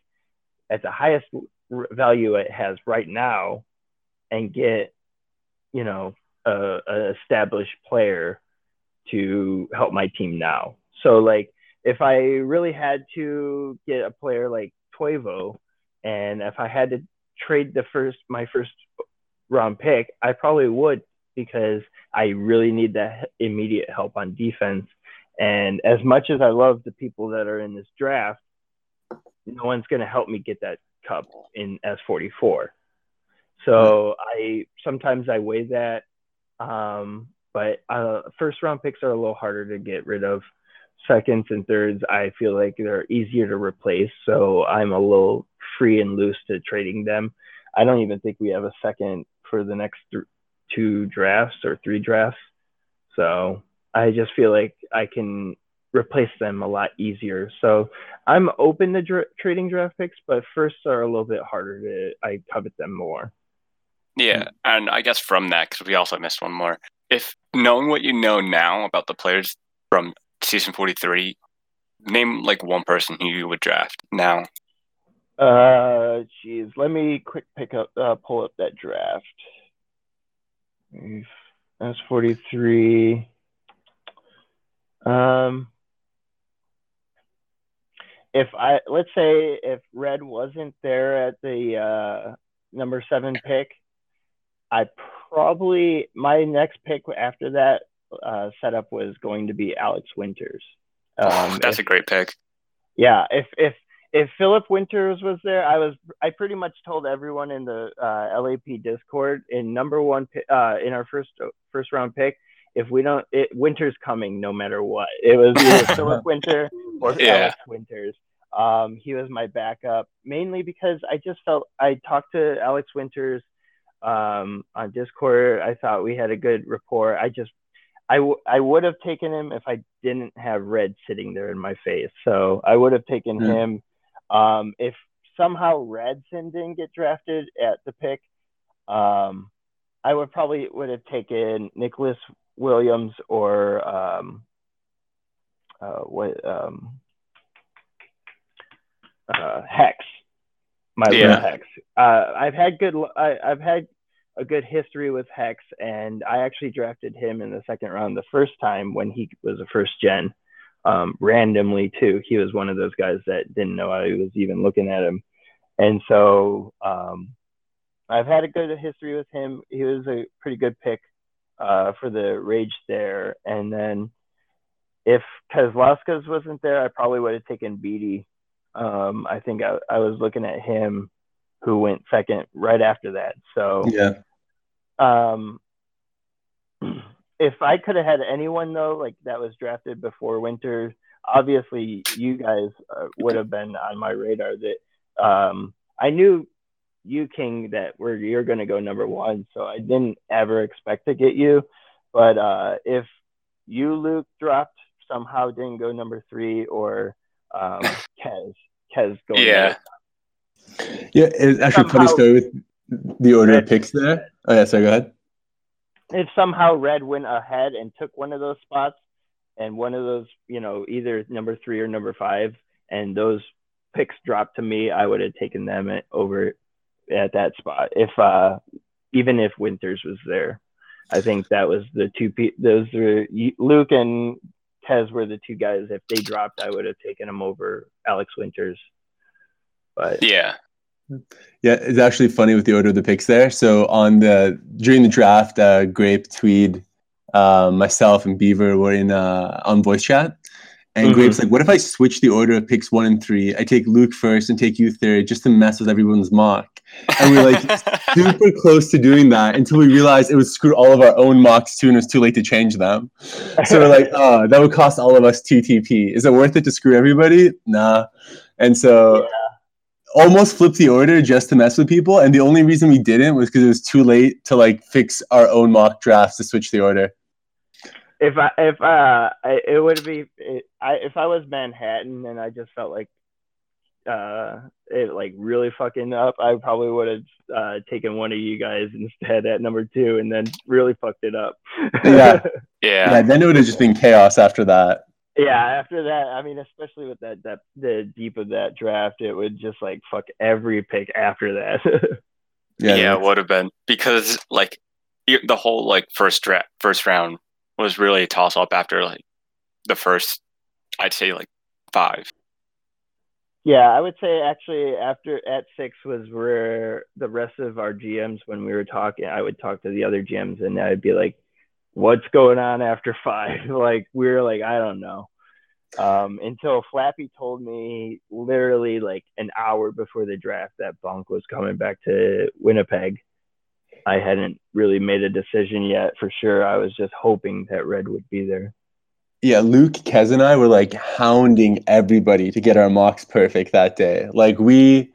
Speaker 2: at the highest value it has right now and get, you know, a, a established player to help my team now. So like if I really had to get a player like Toivo, and if I had to trade the first my first round pick, I probably would because I really need that immediate help on defense. And as much as I love the people that are in this draft, no one's going to help me get that cup in S44. So I sometimes I weigh that um, but uh, first round picks are a little harder to get rid of. Seconds and thirds, I feel like they're easier to replace. So I'm a little free and loose to trading them. I don't even think we have a second for the next th- two drafts or three drafts. So I just feel like I can replace them a lot easier. So I'm open to dr- trading draft picks, but firsts are a little bit harder to. I covet them more.
Speaker 3: Yeah, and I guess from that, because we also missed one more if knowing what you know now about the players from season 43 name like one person who you would draft now
Speaker 2: uh jeez let me quick pick up uh, pull up that draft that's 43 um if i let's say if red wasn't there at the uh number seven pick i probably my next pick after that uh, setup was going to be Alex Winters.
Speaker 3: Um, oh, that's if, a great pick.
Speaker 2: Yeah, if if if Philip Winters was there, I was I pretty much told everyone in the uh, LAP Discord in number one uh, in our first first round pick. If we don't, it, Winters coming no matter what. It was either Filip Winter or yeah. Alex Winters. Um, he was my backup mainly because I just felt I talked to Alex Winters um, on Discord. I thought we had a good rapport. I just, I, w- I would have taken him if I didn't have Red sitting there in my face. So I would have taken mm. him. Um, if somehow Redson didn't get drafted at the pick, um, I would probably would have taken Nicholas Williams or um, uh, what um, uh, Hex, my yeah. little Hex. Uh, I've had good. I, I've had a good history with Hex, and I actually drafted him in the second round the first time when he was a first gen, um, randomly too. He was one of those guys that didn't know I was even looking at him, and so um, I've had a good history with him. He was a pretty good pick uh, for the Rage there, and then if Keselowski wasn't there, I probably would have taken Beatty. Um, I think I, I was looking at him who went second right after that. So
Speaker 1: yeah.
Speaker 2: Um, if I could have had anyone though, like that was drafted before Winter, obviously you guys uh, would have been on my radar. That um, I knew you King that where you're going to go number one, so I didn't ever expect to get you. But uh, if you Luke dropped somehow didn't go number three, or um, Kez Kez going
Speaker 3: yeah.
Speaker 1: Yeah, it's actually somehow, funny story with the order of picks there. Oh yeah, sorry, go ahead.
Speaker 2: If somehow Red went ahead and took one of those spots, and one of those, you know, either number three or number five, and those picks dropped to me, I would have taken them over at that spot. If uh, even if Winters was there, I think that was the two. Pe- those were Luke and Kez were the two guys. If they dropped, I would have taken them over Alex Winters. But
Speaker 3: yeah,
Speaker 1: yeah, it's actually funny with the order of the picks there. So on the during the draft, uh, Grape, Tweed, uh, myself, and Beaver were in uh, on voice chat, and mm-hmm. Grape's like, "What if I switch the order of picks one and three? I take Luke first and take you third, just to mess with everyone's mock." And we are like super close to doing that until we realized it would screw all of our own mocks too, and it was too late to change them. So we're like, "Oh, that would cost all of us TTP. Is it worth it to screw everybody? Nah." And so. Yeah almost flipped the order just to mess with people, and the only reason we didn't was because it was too late to like fix our own mock drafts to switch the order.
Speaker 2: If I if uh it would be it, I if I was Manhattan and I just felt like uh it like really fucking up, I probably would have uh taken one of you guys instead at number two and then really fucked it up.
Speaker 1: yeah.
Speaker 3: yeah.
Speaker 1: Yeah. Then it would have just been chaos after that
Speaker 2: yeah, after that, I mean, especially with that that the deep of that draft, it would just like fuck every pick after that.
Speaker 3: yeah, yeah, it would have been because like the whole like first draft first round was really a toss up after like the first, I'd say like five.
Speaker 2: Yeah, I would say actually after at six was where the rest of our GMs when we were talking, I would talk to the other GMs and I'd be like, what's going on after five? like we are like, I don't know. Um, until Flappy told me literally like an hour before the draft that Bunk was coming back to Winnipeg. I hadn't really made a decision yet for sure. I was just hoping that Red would be there.
Speaker 1: Yeah, Luke, Kez, and I were like hounding everybody to get our mocks perfect that day. Like we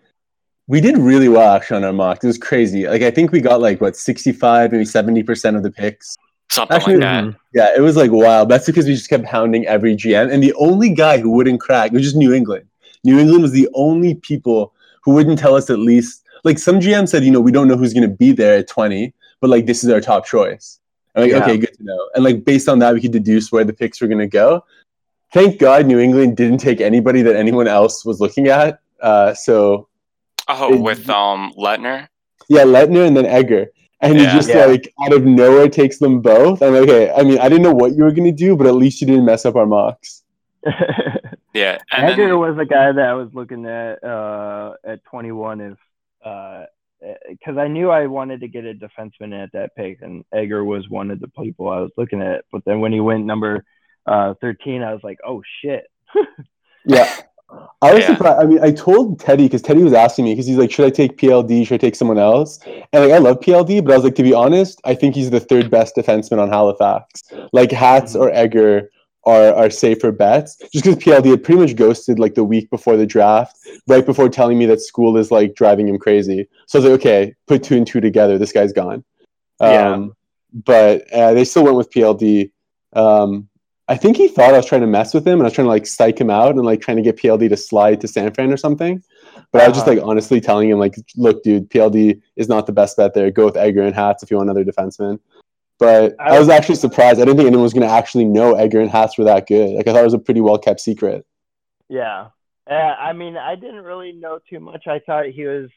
Speaker 1: we did really well actually on our mocks. It was crazy. Like I think we got like what 65, maybe 70% of the picks.
Speaker 3: Something Actually, like that.
Speaker 1: Yeah, it was like wild. That's because we just kept hounding every GM, and the only guy who wouldn't crack was just New England. New England was the only people who wouldn't tell us at least like some GM said, you know, we don't know who's going to be there at twenty, but like this is our top choice. I'm like, yeah. okay, good to know. And like based on that, we could deduce where the picks were going to go. Thank God New England didn't take anybody that anyone else was looking at. Uh, so.
Speaker 3: Oh, it, with um Letner.
Speaker 1: Yeah, Letner and then Egger and yeah. he just yeah. like out of nowhere takes them both. I'm like, okay, I mean, I didn't know what you were gonna do, but at least you didn't mess up our mocks.
Speaker 3: yeah,
Speaker 2: Edgar then... was a guy that I was looking at uh, at 21 if because uh, I knew I wanted to get a defenseman at that pick, and Edgar was one of the people I was looking at. But then when he went number uh, 13, I was like, oh shit.
Speaker 1: yeah. I was yeah. surprised. I mean, I told Teddy because Teddy was asking me because he's like, "Should I take PLD? Should I take someone else?" And like, I love PLD, but I was like, to be honest, I think he's the third best defenseman on Halifax. Like Hats or Egger are are safer bets. Just because PLD had pretty much ghosted like the week before the draft, right before telling me that school is like driving him crazy. So I was like, okay, put two and two together. This guy's gone. Yeah. Um, but uh, they still went with PLD. Um, I think he thought I was trying to mess with him and I was trying to like psych him out and like trying to get PLD to slide to San Fran or something. But uh-huh. I was just like uh-huh. honestly telling him like, look, dude, PLD is not the best bet there. Go with Egger and Hats if you want another defenseman. But I was actually surprised. I didn't think anyone was going to actually know Edgar and Hats were that good. Like I thought it was a pretty well kept secret.
Speaker 2: Yeah, Uh, I mean, I didn't really know too much. I thought he was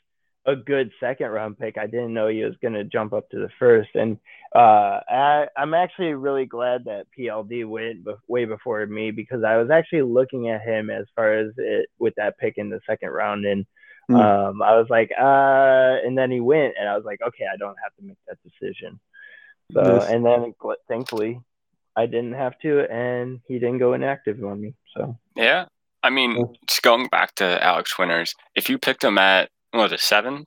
Speaker 2: a good second round pick. I didn't know he was going to jump up to the first. And uh, I, am actually really glad that PLD went be- way before me because I was actually looking at him as far as it with that pick in the second round. And mm. um, I was like, uh, and then he went, and I was like, okay, I don't have to make that decision. So, yes. and then thankfully, I didn't have to, and he didn't go inactive on me. So,
Speaker 3: yeah. I mean, just going back to Alex Winters, if you picked him at what was it seven?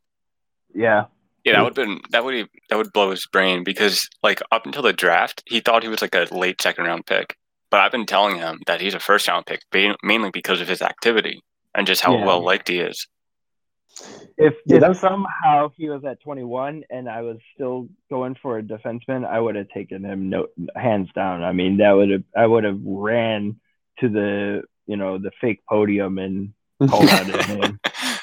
Speaker 2: Yeah.
Speaker 3: Yeah, that would have been that would that would blow his brain because like up until the draft, he thought he was like a late second round pick. But I've been telling him that he's a first round pick, mainly because of his activity and just how yeah. well liked he is.
Speaker 2: If, yeah, if somehow he was at 21 and I was still going for a defenseman, I would have taken him no hands down. I mean, that would have I would have ran to the you know the fake podium and called out his name.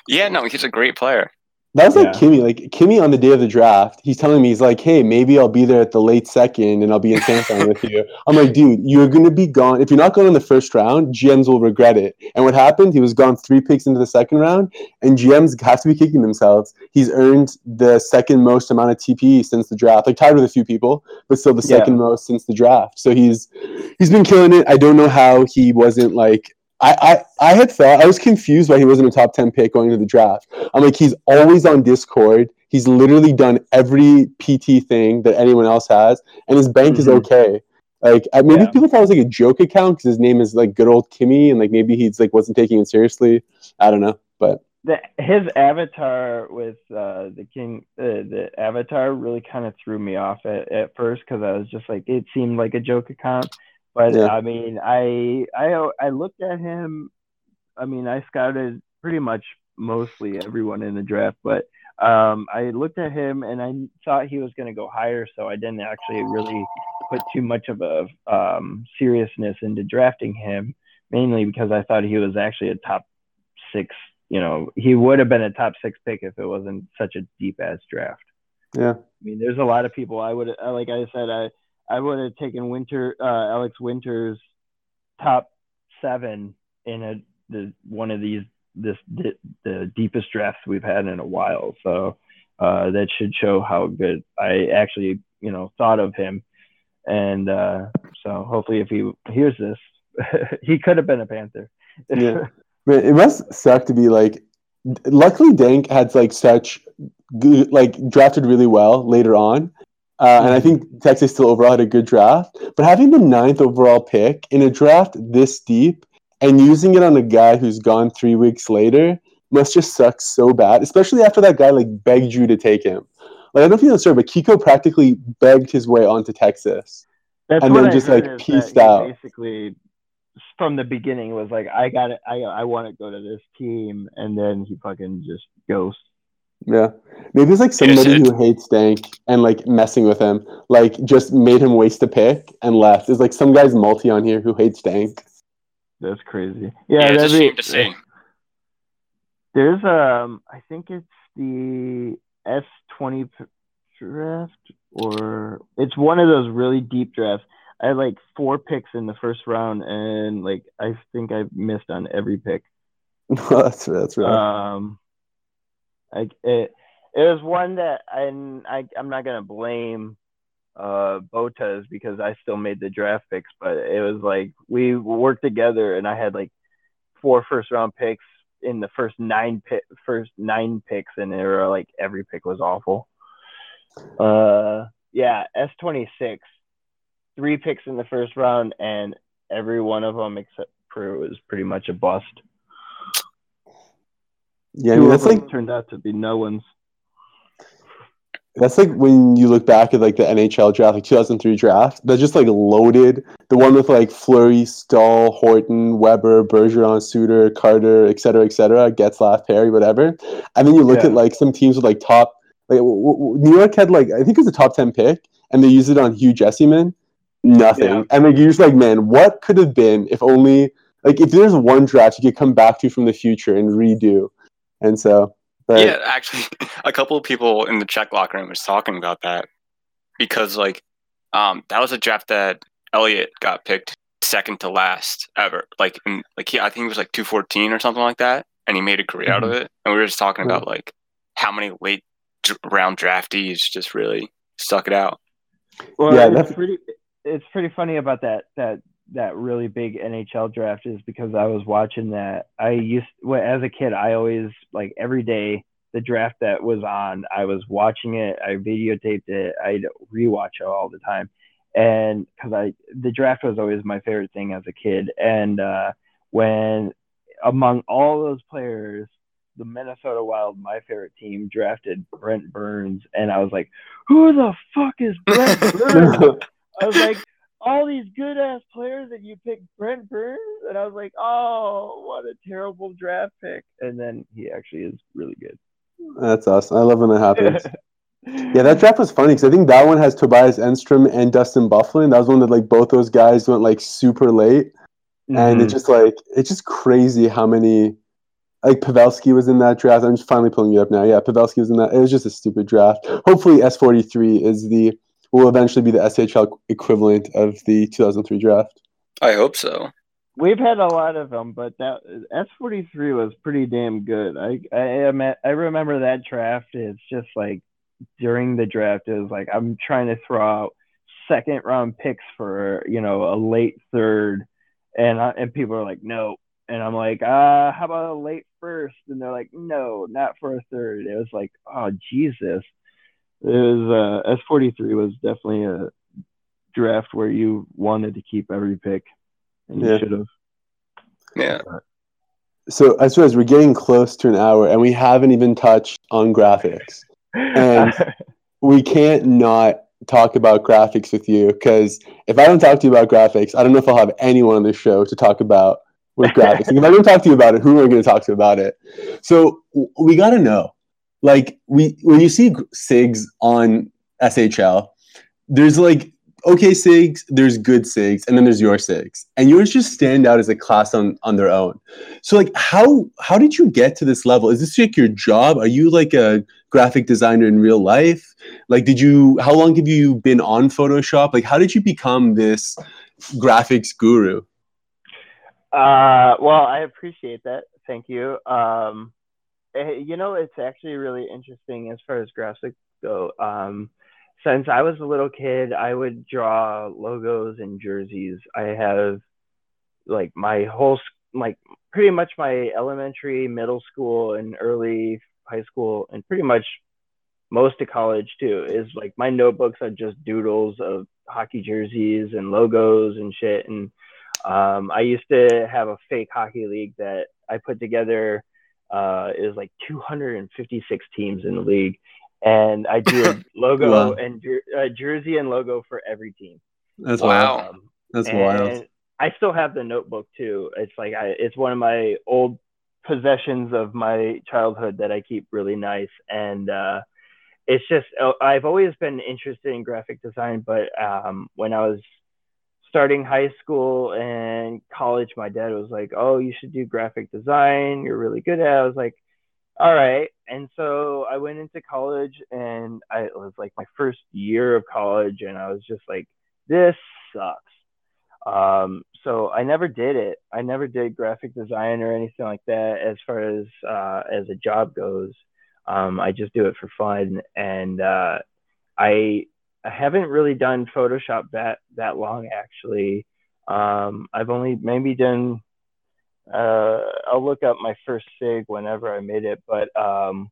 Speaker 3: Yeah, no, he's a great player.
Speaker 1: That was like yeah. Kimmy. Like Kimmy on the day of the draft, he's telling me he's like, "Hey, maybe I'll be there at the late second, and I'll be in Samsung with you." I'm like, "Dude, you're gonna be gone. If you're not going in the first round, GMs will regret it." And what happened? He was gone three picks into the second round, and GMs have to be kicking themselves. He's earned the second most amount of TPE since the draft, like tied with a few people, but still the second yeah. most since the draft. So he's he's been killing it. I don't know how he wasn't like I, I, I had thought I was confused why he wasn't a top 10 pick going into the draft. I'm like, he's always on Discord. He's literally done every PT thing that anyone else has, and his bank mm-hmm. is okay. Like maybe yeah. people thought it was like a joke account because his name is like good old Kimmy, and like maybe he's like wasn't taking it seriously. I don't know, but
Speaker 2: the, his avatar with uh, the king, uh, the avatar really kind of threw me off at, at first because I was just like, it seemed like a joke account. But yeah. I mean, I I I looked at him. I mean, I scouted pretty much mostly everyone in the draft, but um, I looked at him and I thought he was going to go higher, so I didn't actually really put too much of a um, seriousness into drafting him, mainly because I thought he was actually a top six. You know, he would have been a top six pick if it wasn't such a deep ass draft.
Speaker 1: Yeah, I
Speaker 2: mean, there's a lot of people I would like. I said I I would have taken Winter uh, Alex Winters top seven in a the one of these this the, the deepest drafts we've had in a while. So uh, that should show how good I actually you know thought of him. And uh, so hopefully, if he hears this, he could have been a Panther.
Speaker 1: yeah, but it must suck to be like. Luckily, Dank had like such good, like drafted really well later on, uh, and I think Texas still overall had a good draft. But having the ninth overall pick in a draft this deep and using it on a guy who's gone three weeks later must just suck so bad, especially after that guy like begged you to take him. Like I don't know if you know, sir, but Kiko practically begged his way onto Texas,
Speaker 2: That's and then just like pieced out. Basically, from the beginning was like, I got it, I I want to go to this team, and then he fucking just ghosts.
Speaker 1: Yeah. Maybe it's like somebody who hates Dank and like messing with him, like just made him waste a pick and left. There's like some guy's multi on here who hates Dank.
Speaker 2: That's crazy. Yeah, yeah
Speaker 3: it's a shame to see.
Speaker 2: There's um I think it's the S twenty draft or it's one of those really deep drafts. I had like four picks in the first round and like I think I missed on every pick.
Speaker 1: that's that's right.
Speaker 2: Um like it, it was one that and I I'm not gonna blame uh Botas because I still made the draft picks, but it was like we worked together and I had like four first round picks in the first nine pick, first nine picks and they were like every pick was awful. Uh yeah, S twenty six, three picks in the first round and every one of them except for was pretty much a bust.
Speaker 1: Yeah, I mean, that's like
Speaker 2: turned out to be no one's.
Speaker 1: That's like when you look back at like the NHL draft, like 2003 draft. That's just like loaded. The one with like Fleury, Staal, Horton, Weber, Bergeron, Suter, Carter, et cetera, et cetera, Getzlaf, Perry, whatever. And then you look yeah. at like some teams with like top, like w- w- New York had like I think it was a top 10 pick, and they used it on Hugh Jessiman. Nothing. Yeah. And like you're just like, man, what could have been if only like if there's one draft you could come back to from the future and redo and so,
Speaker 3: but, yeah, actually, a couple of people in the Czech locker room was talking about that because, like, um, that was a draft that Elliot got picked second to last ever. Like, in, like he, I think he was like 214 or something like that, and he made a career mm-hmm. out of mm-hmm. it. And we were just talking about like how many late round draftees just really stuck it out.
Speaker 2: Well, yeah, that's pretty. It's pretty funny about that that that really big NHL draft is because I was watching that. I used as a kid, I always like every day the draft that was on, I was watching it, I videotaped it, I'd rewatch it all the time. And because I the draft was always my favorite thing as a kid. And uh, when among all those players, the Minnesota Wild, my favorite team, drafted Brent Burns, and I was like, "Who the fuck is Brent Burns?" I was like, all these good ass players and you picked Brent Burns and I was like, oh, what a terrible draft pick. And then he actually is really good.
Speaker 1: That's awesome. I love when that happens. yeah, that draft was funny because I think that one has Tobias Enstrom and Dustin Byfuglien. That was one that like both those guys went like super late, mm-hmm. and it's just like it's just crazy how many. Like Pavelski was in that draft. I'm just finally pulling you up now. Yeah, Pavelski was in that. It was just a stupid draft. Hopefully, S43 is the will eventually be the SHL equivalent of the 2003 draft.
Speaker 3: I hope so.
Speaker 2: We've had a lot of them, but that S43 was pretty damn good. I I I remember that draft. It's just like during the draft, it was like I'm trying to throw out second round picks for you know a late third, and I, and people are like no, and I'm like uh how about a late first, and they're like no, not for a third. It was like oh Jesus it was uh, S43 was definitely a draft where you wanted to keep every pick, and you yeah. should have.
Speaker 3: Yeah.
Speaker 1: So I suppose we're getting close to an hour, and we haven't even touched on graphics, and we can't not talk about graphics with you because if I don't talk to you about graphics, I don't know if I'll have anyone on the show to talk about with graphics. if I don't talk to you about it, who are we going to talk to about it? So we got to know like we when you see SIGs on SHL, there's like okay SIGs, there's good SIGs, and then there's your SIGs. And yours just stand out as a class on on their own. So like how how did you get to this level? Is this like your job? Are you like a graphic designer in real life? Like did you how long have you been on Photoshop? Like how did you become this graphics guru?
Speaker 2: Uh well I appreciate that. Thank you. Um you know, it's actually really interesting as far as graphics go. Um, since I was a little kid, I would draw logos and jerseys. I have like my whole like pretty much my elementary, middle school, and early high school, and pretty much most of college too. Is like my notebooks are just doodles of hockey jerseys and logos and shit. And um, I used to have a fake hockey league that I put together uh, is like 256 teams in the league, and I do a logo wow. and jer- jersey and logo for every team.
Speaker 1: That's wow. Um, That's wild.
Speaker 2: I still have the notebook too. It's like I, it's one of my old possessions of my childhood that I keep really nice, and uh, it's just oh, I've always been interested in graphic design, but um, when I was starting high school and college, my dad was like, "Oh, you should do graphic design. You're really good at." it. I was like, "All right." And so I went into college, and I it was like my first year of college, and I was just like, "This sucks." Um, so I never did it. I never did graphic design or anything like that. As far as uh, as a job goes, um, I just do it for fun, and uh, I I haven't really done Photoshop that that long actually. Um, I've only maybe done. Uh, I'll look up my first sig whenever I made it, but um,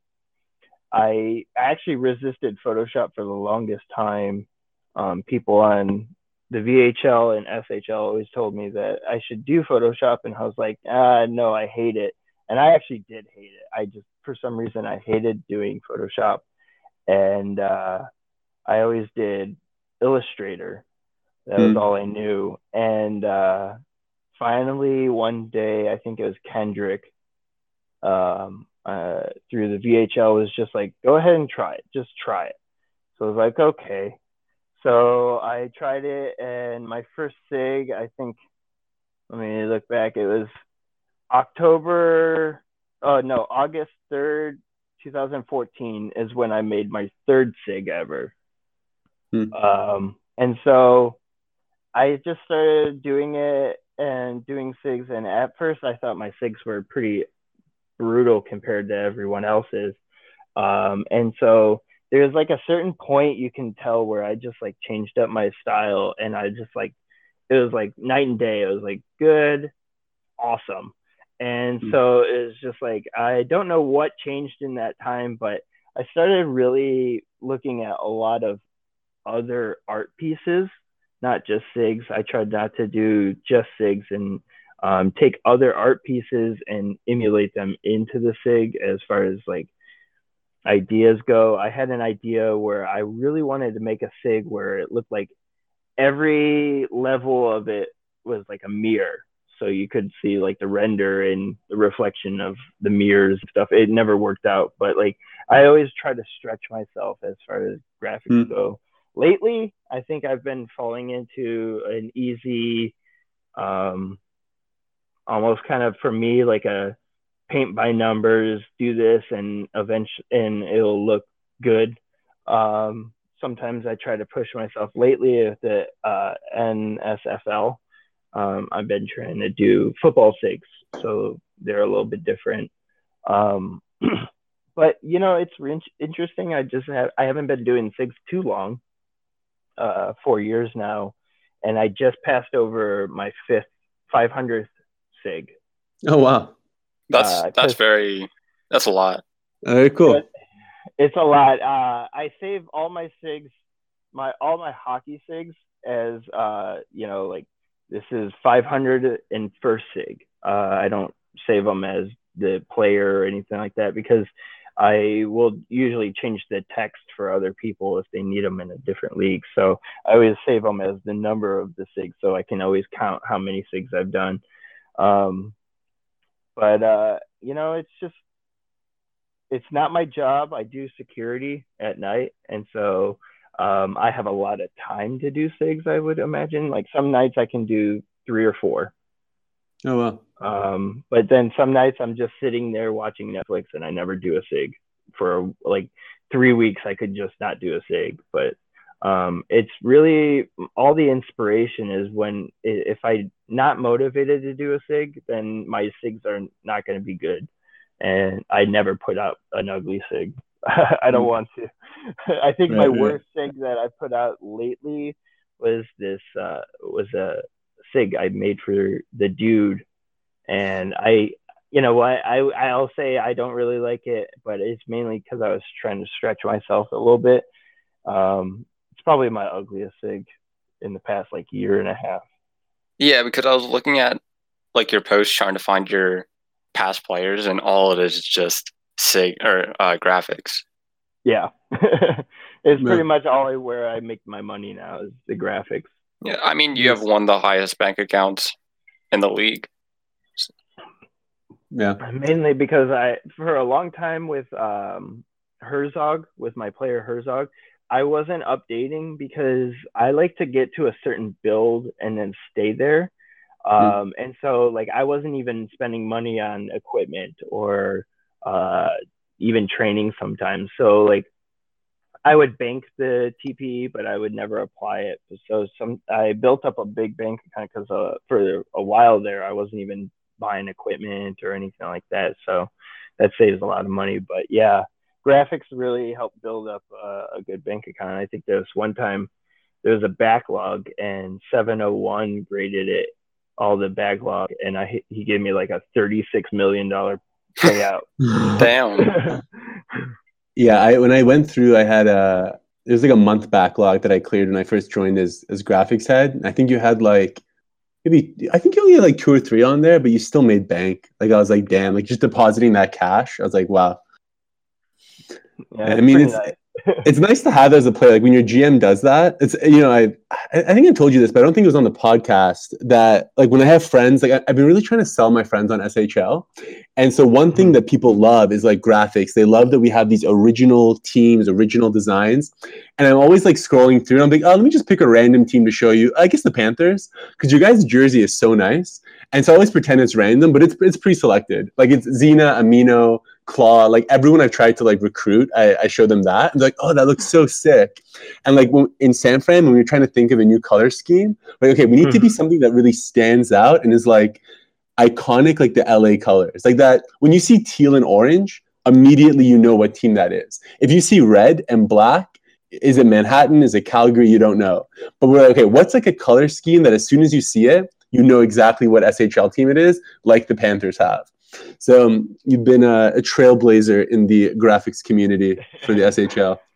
Speaker 2: I actually resisted Photoshop for the longest time. Um, people on the VHL and SHL always told me that I should do Photoshop, and I was like, ah, no, I hate it. And I actually did hate it. I just, for some reason, I hated doing Photoshop, and uh, I always did Illustrator. That was mm. all I knew. And uh, finally, one day, I think it was Kendrick um, uh, through the VHL was just like, go ahead and try it. Just try it. So I was like, okay. So I tried it, and my first SIG, I think, let me look back, it was October, oh no, August 3rd, 2014 is when I made my third SIG ever. Hmm. Um, and so I just started doing it and doing SIGs. And at first, I thought my SIGs were pretty brutal compared to everyone else's. Um, and so there's like a certain point you can tell where I just like changed up my style and I just like, it was like night and day. It was like good, awesome. And mm-hmm. so it was just like, I don't know what changed in that time, but I started really looking at a lot of other art pieces, not just SIGs. I tried not to do just SIGs and um, take other art pieces and emulate them into the SIG as far as like ideas go. I had an idea where I really wanted to make a SIG where it looked like every level of it was like a mirror. So you could see like the render and the reflection of the mirrors and stuff. It never worked out, but like I always try to stretch myself as far as graphics mm. go. Lately, I think I've been falling into an easy, um, almost kind of for me like a paint by numbers, do this, and eventually, and it'll look good. Um, sometimes I try to push myself. Lately, with the uh, NSFL, um, I've been trying to do football SIGs, so they're a little bit different. Um, but you know, it's re- interesting. I just have I haven't been doing SIGs too long, uh, four years now, and I just passed over my fifth 500th SIG.
Speaker 1: Oh wow!
Speaker 3: That's uh, that's very that's a lot.
Speaker 1: Very cool.
Speaker 2: It's a lot. Uh, I save all my SIGs, my all my hockey SIGs as uh, you know, like this is 500 in first SIG. Uh, I don't save them as the player or anything like that because I will usually change the text for other people if they need them in a different league. So I always save them as the number of the SIGs so I can always count how many SIGs I've done. Um, but uh, you know, it's just it's not my job. I do security at night, and so um, I have a lot of time to do SIGs. I would imagine. Like some nights I can do three or four.
Speaker 1: Oh well.
Speaker 2: Um, but then some nights I'm just sitting there watching Netflix and I never do a SIG for like three weeks. I could just not do a SIG, but um, it's really all the inspiration is when if I not motivated to do a sig, then my sigs are not going to be good, and I never put out an ugly sig. I don't want to. I think right, my right. worst sig that I put out lately was this uh, was a sig I made for the dude, and I you know what I I'll say I don't really like it, but it's mainly because I was trying to stretch myself a little bit. Um, it's probably my ugliest sig in the past like year and a half.
Speaker 3: Yeah, because I was looking at like your post trying to find your past players, and all it is just sig or uh, graphics.
Speaker 2: Yeah, it's pretty much all where I make my money now is the graphics.
Speaker 3: Yeah, I mean you have one of the highest bank accounts in the league.
Speaker 1: Yeah,
Speaker 2: mainly because I for a long time with um, Herzog with my player Herzog, I wasn't updating because I like to get to a certain build and then stay there. Hmm. Um. And so, like, I wasn't even spending money on equipment or uh, even training sometimes. So, like, I would bank the TPE, but I would never apply it. So, some I built up a big bank account because uh, for a while there, I wasn't even buying equipment or anything like that. So, that saves a lot of money. But yeah, graphics really helped build up uh, a good bank account. I think there was one time there was a backlog and 701 graded it all the backlog and I he gave me like a 36 million dollar payout.
Speaker 3: Damn.
Speaker 1: yeah, I when I went through I had a it was like a month backlog that I cleared when I first joined as as graphics head. I think you had like maybe I think you only had like two or three on there, but you still made bank. Like I was like, damn, like just depositing that cash. I was like, wow, yeah, I mean, it's nice. it's nice to have as a player. Like when your GM does that, it's you know, I I think I told you this, but I don't think it was on the podcast. That like when I have friends, like I, have been really trying to sell my friends on SHL, and so one thing mm-hmm. that people love is like graphics. They love that we have these original teams, original designs, and I'm always like scrolling through. and I'm like, oh, let me just pick a random team to show you. I guess the Panthers, because your guys' jersey is so nice, and so I always pretend it's random, but it's it's pre-selected. Like it's Zina, Amino, claw. Like everyone I've tried to like recruit, I, I show them that. And they're like, oh, that looks so sick. And like when, in San Fran, when we are trying to think of a new color scheme, like okay, we need mm-hmm. to be mm-hmm. something that really stands out and is like iconic, like the LA colors, like that. When you see teal and orange, immediately you know what team that is. If you see red and black, is it Manhattan? Is it Calgary? You don't know. But we're like, okay, what's like a color scheme that as soon as you see it, you know exactly what SHL team it is, like the Panthers have. So um, you've been a, a, trailblazer in the graphics community for the SHL.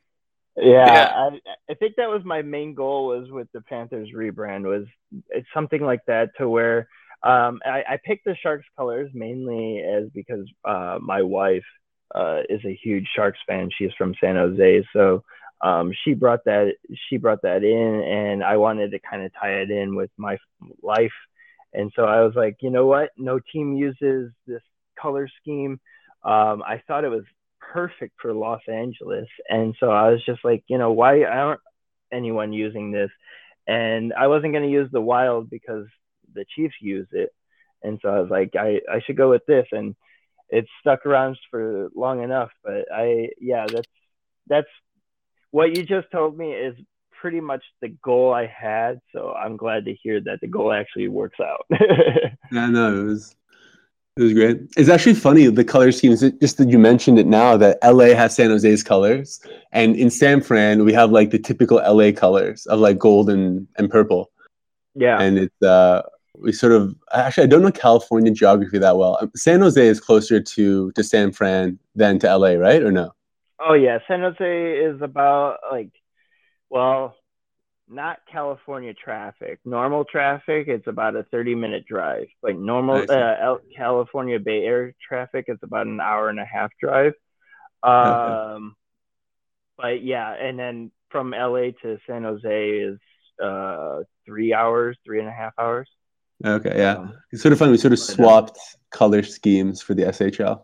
Speaker 2: Yeah, yeah. I, I, think that was my main goal was with the Panthers rebrand was it's something like that to where um, I, I, picked the Sharks colors mainly as because uh, my wife uh, is a huge Sharks fan. She's from San Jose, so um, she brought that she brought that in, and I wanted to kind of tie it in with my life. And so I was like, you know what? No team uses this color scheme. Um, I thought it was perfect for Los Angeles, and so I was just like, you know, why aren't anyone using this? And I wasn't going to use the wild because the Chiefs use it, and so I was like, I I should go with this, and it stuck around for long enough. But I, yeah, that's that's what you just told me is pretty much the goal I had. So I'm glad to hear that the goal actually works out.
Speaker 1: yeah, no, it was it was great. It's actually funny the color schemes. Just that you mentioned it now that LA has San Jose's colors, and in San Fran we have like the typical LA colors of like gold and, and purple.
Speaker 2: Yeah,
Speaker 1: and it's uh we sort of actually I don't know California geography that well. San Jose is closer to to San Fran than to LA, right? Or no?
Speaker 2: Oh yeah, San Jose is about like, well, not California traffic. Normal traffic, it's about a thirty-minute drive. Like normal uh, California Bay Area traffic, it's about an hour and a half drive. Um, okay. but yeah, and then from LA to San Jose is uh three hours, three and a half hours.
Speaker 1: Okay, yeah, um, it's sort of fun. We sort of swapped color schemes for the SHL.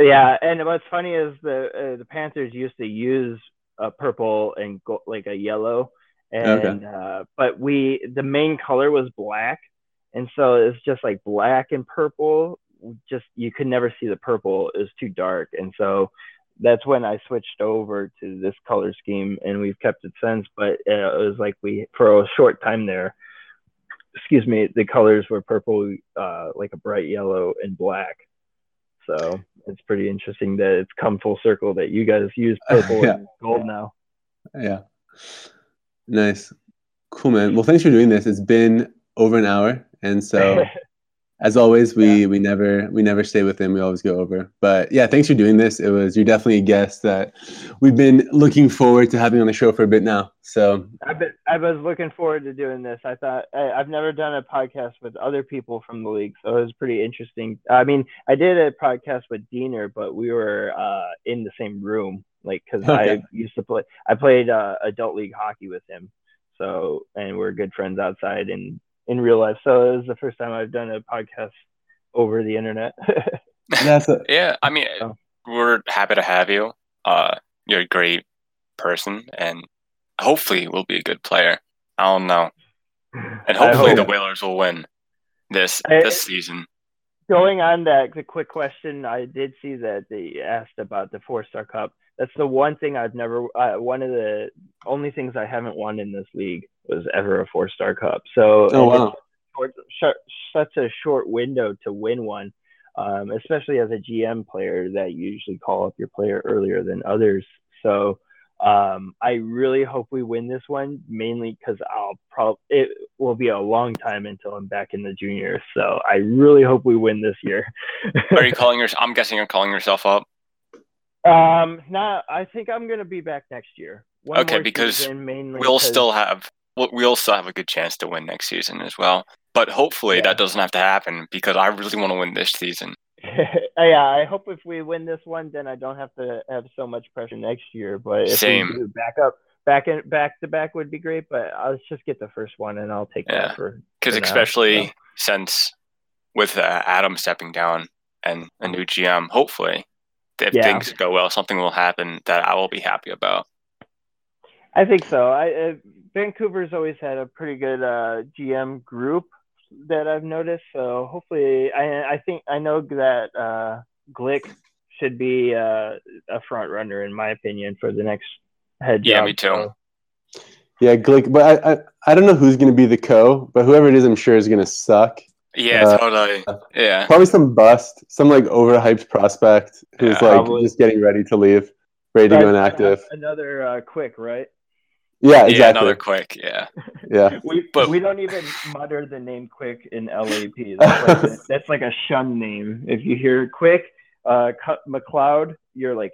Speaker 2: Yeah, and what's funny is the uh, the Panthers used to use a purple and go, like a yellow, and okay. uh, but we the main color was black, and so it's just like black and purple. Just you could never see the purple; it was too dark, and so that's when I switched over to this color scheme, and we've kept it since. But uh, it was like we for a short time there. Excuse me, the colors were purple, uh, like a bright yellow and black so it's pretty interesting that it's come full circle that you guys use purple yeah. and gold now.
Speaker 1: Yeah. Nice. Cool, man. Well, thanks for doing this. It's been over an hour. And so as always, we yeah. we never we never stay within. We always go over. But yeah, thanks for doing this. It was you're definitely a guest that we've been looking forward to having on the show for a bit now. So
Speaker 2: I've been I was looking forward to doing this. I thought I, have never done a podcast with other people from the league, so it was pretty interesting. I mean, I did a podcast with Diener, but we were uh, in the same room, like because okay. I used to play. I played uh, adult league hockey with him, so and we're good friends outside and in real life. So it was the first time I've done a podcast over the internet.
Speaker 3: That's a- yeah, I mean, oh. we're happy to have you. Uh, you're a great person, and hopefully, we'll be a good player. I don't know, and hopefully, the Whalers will win this I, this season.
Speaker 2: Going on that, the quick question, I did see that they asked about the four star cup. That's the one thing I've never. Uh, one of the only things I haven't won in this league was ever a four star cup. So
Speaker 1: oh, wow.
Speaker 2: short, short, such a short window to win one, um, especially as a GM player that you usually call up your player earlier than others. So um, I really hope we win this one, mainly because I'll probably it will be a long time until I'm back in the juniors. So I really hope we win this year.
Speaker 3: Are you calling yourself? I'm guessing you're calling yourself up.
Speaker 2: Um, not. I think I'm gonna be back next year.
Speaker 3: One okay, because we'll still have we'll we'll still have a good chance to win next season as well. But hopefully yeah. that doesn't have to happen because I really want to win this season.
Speaker 2: yeah, I hope if we win this one, then I don't have to have so much pressure next year. But if
Speaker 3: Same.
Speaker 2: we do back up, back in back to back would be great. But I'll just get the first one and I'll take yeah. that for
Speaker 3: because especially since with uh, Adam stepping down and a new GM, hopefully if yeah. things go well, something will happen that I will be happy about.
Speaker 2: I think so. I uh, Vancouver's always had a pretty good uh, GM group that I've noticed. So hopefully, I I think I know that uh, Glick should be uh, a front runner in my opinion for the next head
Speaker 3: Yeah,
Speaker 2: job.
Speaker 3: me too.
Speaker 2: So,
Speaker 1: Yeah, Glick, but I, I I don't know who's gonna be the co, but whoever it is, I'm sure is gonna suck.
Speaker 3: Yeah,
Speaker 1: Uh,
Speaker 3: totally. Yeah.
Speaker 1: Probably some bust, some like overhyped prospect who's
Speaker 3: Yeah.
Speaker 1: like
Speaker 2: Probably.
Speaker 1: just getting ready to leave, ready to go inactive.
Speaker 2: another uh, quick, right?
Speaker 1: Yeah,
Speaker 3: Yeah,
Speaker 1: exactly.
Speaker 3: another quick. Yeah.
Speaker 1: Yeah,
Speaker 2: We
Speaker 3: But-
Speaker 2: we don't even mutter the name Quick in LAP. That's like, a, that's like a shun name. If you hear Quick, uh, Cut McLeod, you're like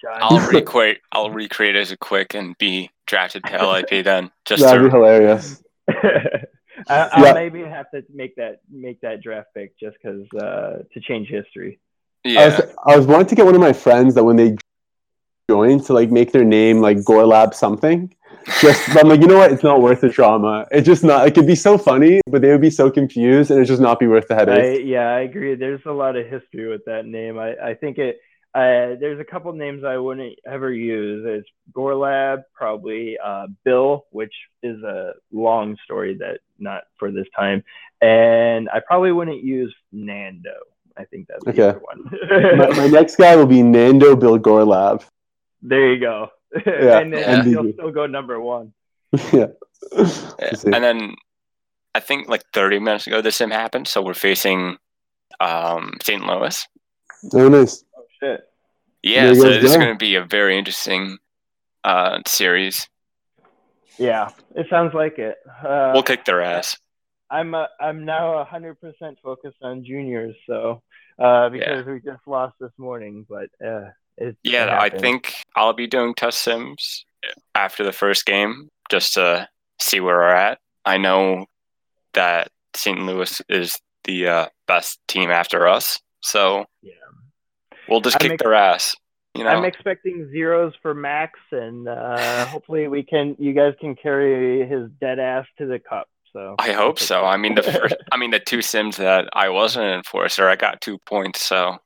Speaker 2: shun.
Speaker 3: I'll recreate. I'll recreate as a quick and be drafted to LAP then. Just
Speaker 1: that'd be hilarious.
Speaker 2: I, I'll
Speaker 1: Yeah.
Speaker 2: maybe have to make that make that draft pick just because uh, to change history.
Speaker 1: I
Speaker 3: yeah.
Speaker 1: was, I was wanting to get one of my friends that when they join to like make their name like Gorlab something. Just I'm like, you know what? It's not worth the drama. It's just not. It could be so funny, but they would be so confused, and it just not be worth the
Speaker 2: I,
Speaker 1: headache.
Speaker 2: yeah, I agree. There's a lot of history with that name. I, I think it. Uh, there's a couple names I wouldn't ever use. There's Gorlab, probably uh, Bill, which is a long story that not for this time, and I probably wouldn't use Nando. I think that's
Speaker 1: Okay.
Speaker 2: other one.
Speaker 1: my, my next guy will be Nando Bill Gorlab.
Speaker 2: there you go.
Speaker 1: Yeah,
Speaker 2: and then
Speaker 3: Yeah.
Speaker 2: he'll still go number one.
Speaker 1: yeah.
Speaker 3: Yeah.
Speaker 1: Let's.
Speaker 3: And then I think like 30 minutes ago this sim happened. So we're facing um, St. Louis.
Speaker 1: Oh, nice.
Speaker 2: Shit.
Speaker 3: Yeah, so
Speaker 1: goes
Speaker 3: this is going to be a very interesting uh, series.
Speaker 2: Yeah, it sounds like it. Uh,
Speaker 3: We'll kick their ass.
Speaker 2: I'm uh, I'm now hundred percent focused on juniors, so uh, because we just lost this morning, but uh, it,
Speaker 3: Yeah,
Speaker 2: it
Speaker 3: I think I'll be doing test sims after the first game just to see where we're at. I know that St. Louis is the uh, best team after us, so
Speaker 2: Yeah.
Speaker 3: We'll just
Speaker 2: I'm
Speaker 3: kick
Speaker 2: ex-
Speaker 3: their ass. You know,
Speaker 2: I'm expecting zeros for Max, and uh, hopefully we can. You guys can carry his dead ass to the cup. So
Speaker 3: I hope so. I mean, the first, I mean, the two sims that I wasn't an enforcer, I got two points. So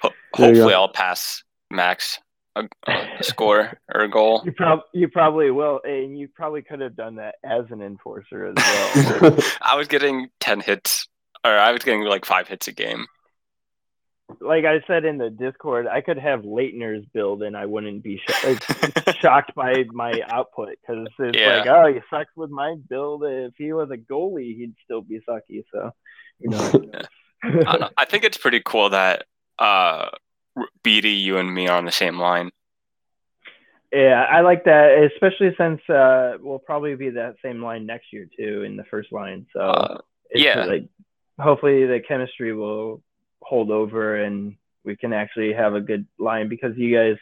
Speaker 3: ho-
Speaker 1: There you go.
Speaker 3: hopefully, I'll pass Max a, a score or a goal.
Speaker 2: You prob you probably will, and you probably could have done that as an enforcer as well.
Speaker 3: I was getting ten hits, or I was getting like five hits a game.
Speaker 2: Like I said in the Discord, I could have Leitner's build and I wouldn't be sh- shocked by my output because it's
Speaker 3: Yeah.
Speaker 2: like, oh, he sucks with my build. If he was a goalie, he'd still be sucky. So, you know,
Speaker 3: I, think it's pretty cool that uh, BD, you and me are on the same line.
Speaker 2: yeah, I like that, especially since uh, we'll probably be that same line next year too in the first line. So,
Speaker 3: Uh,
Speaker 2: it's
Speaker 3: yeah.
Speaker 2: like hopefully the chemistry will hold over and we can actually have a good line because you guys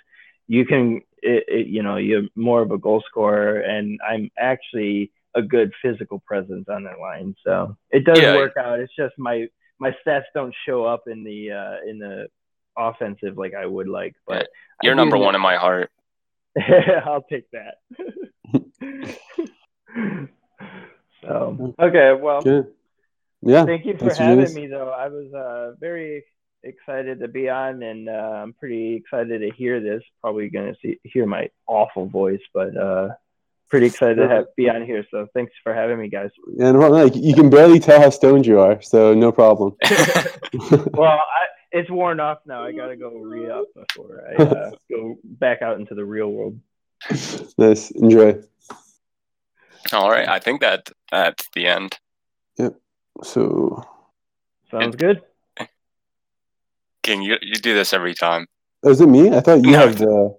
Speaker 2: you can it, it, you know you're more of a goal scorer and i'm actually a good physical presence on that line so it does
Speaker 3: Yeah.
Speaker 2: work out it's just my my stats don't show up in the uh in the offensive like i would like but
Speaker 3: You're
Speaker 2: I
Speaker 3: number
Speaker 2: do-
Speaker 3: one in my heart.
Speaker 2: I'll take that. so okay, well,
Speaker 1: Good. Yeah.
Speaker 2: thank you for
Speaker 1: Thanks for
Speaker 2: having me. Though I was uh, very excited to be on, and uh, I'm pretty excited to hear this. Probably going to see hear my awful voice, but uh, pretty excited to have, be on here. So thanks for having me, guys.
Speaker 1: Yeah, no problem. Like, you can barely tell how stoned you are, so no problem.
Speaker 2: Well, I, it's worn off now. I got to go re up before I uh, go back out into the real world.
Speaker 1: nice. Enjoy.
Speaker 3: All right, I think that that's the end.
Speaker 1: So,
Speaker 2: Sounds good.
Speaker 3: King, you you do this every time.
Speaker 1: Oh, is it me? I thought you
Speaker 3: No.
Speaker 1: have the.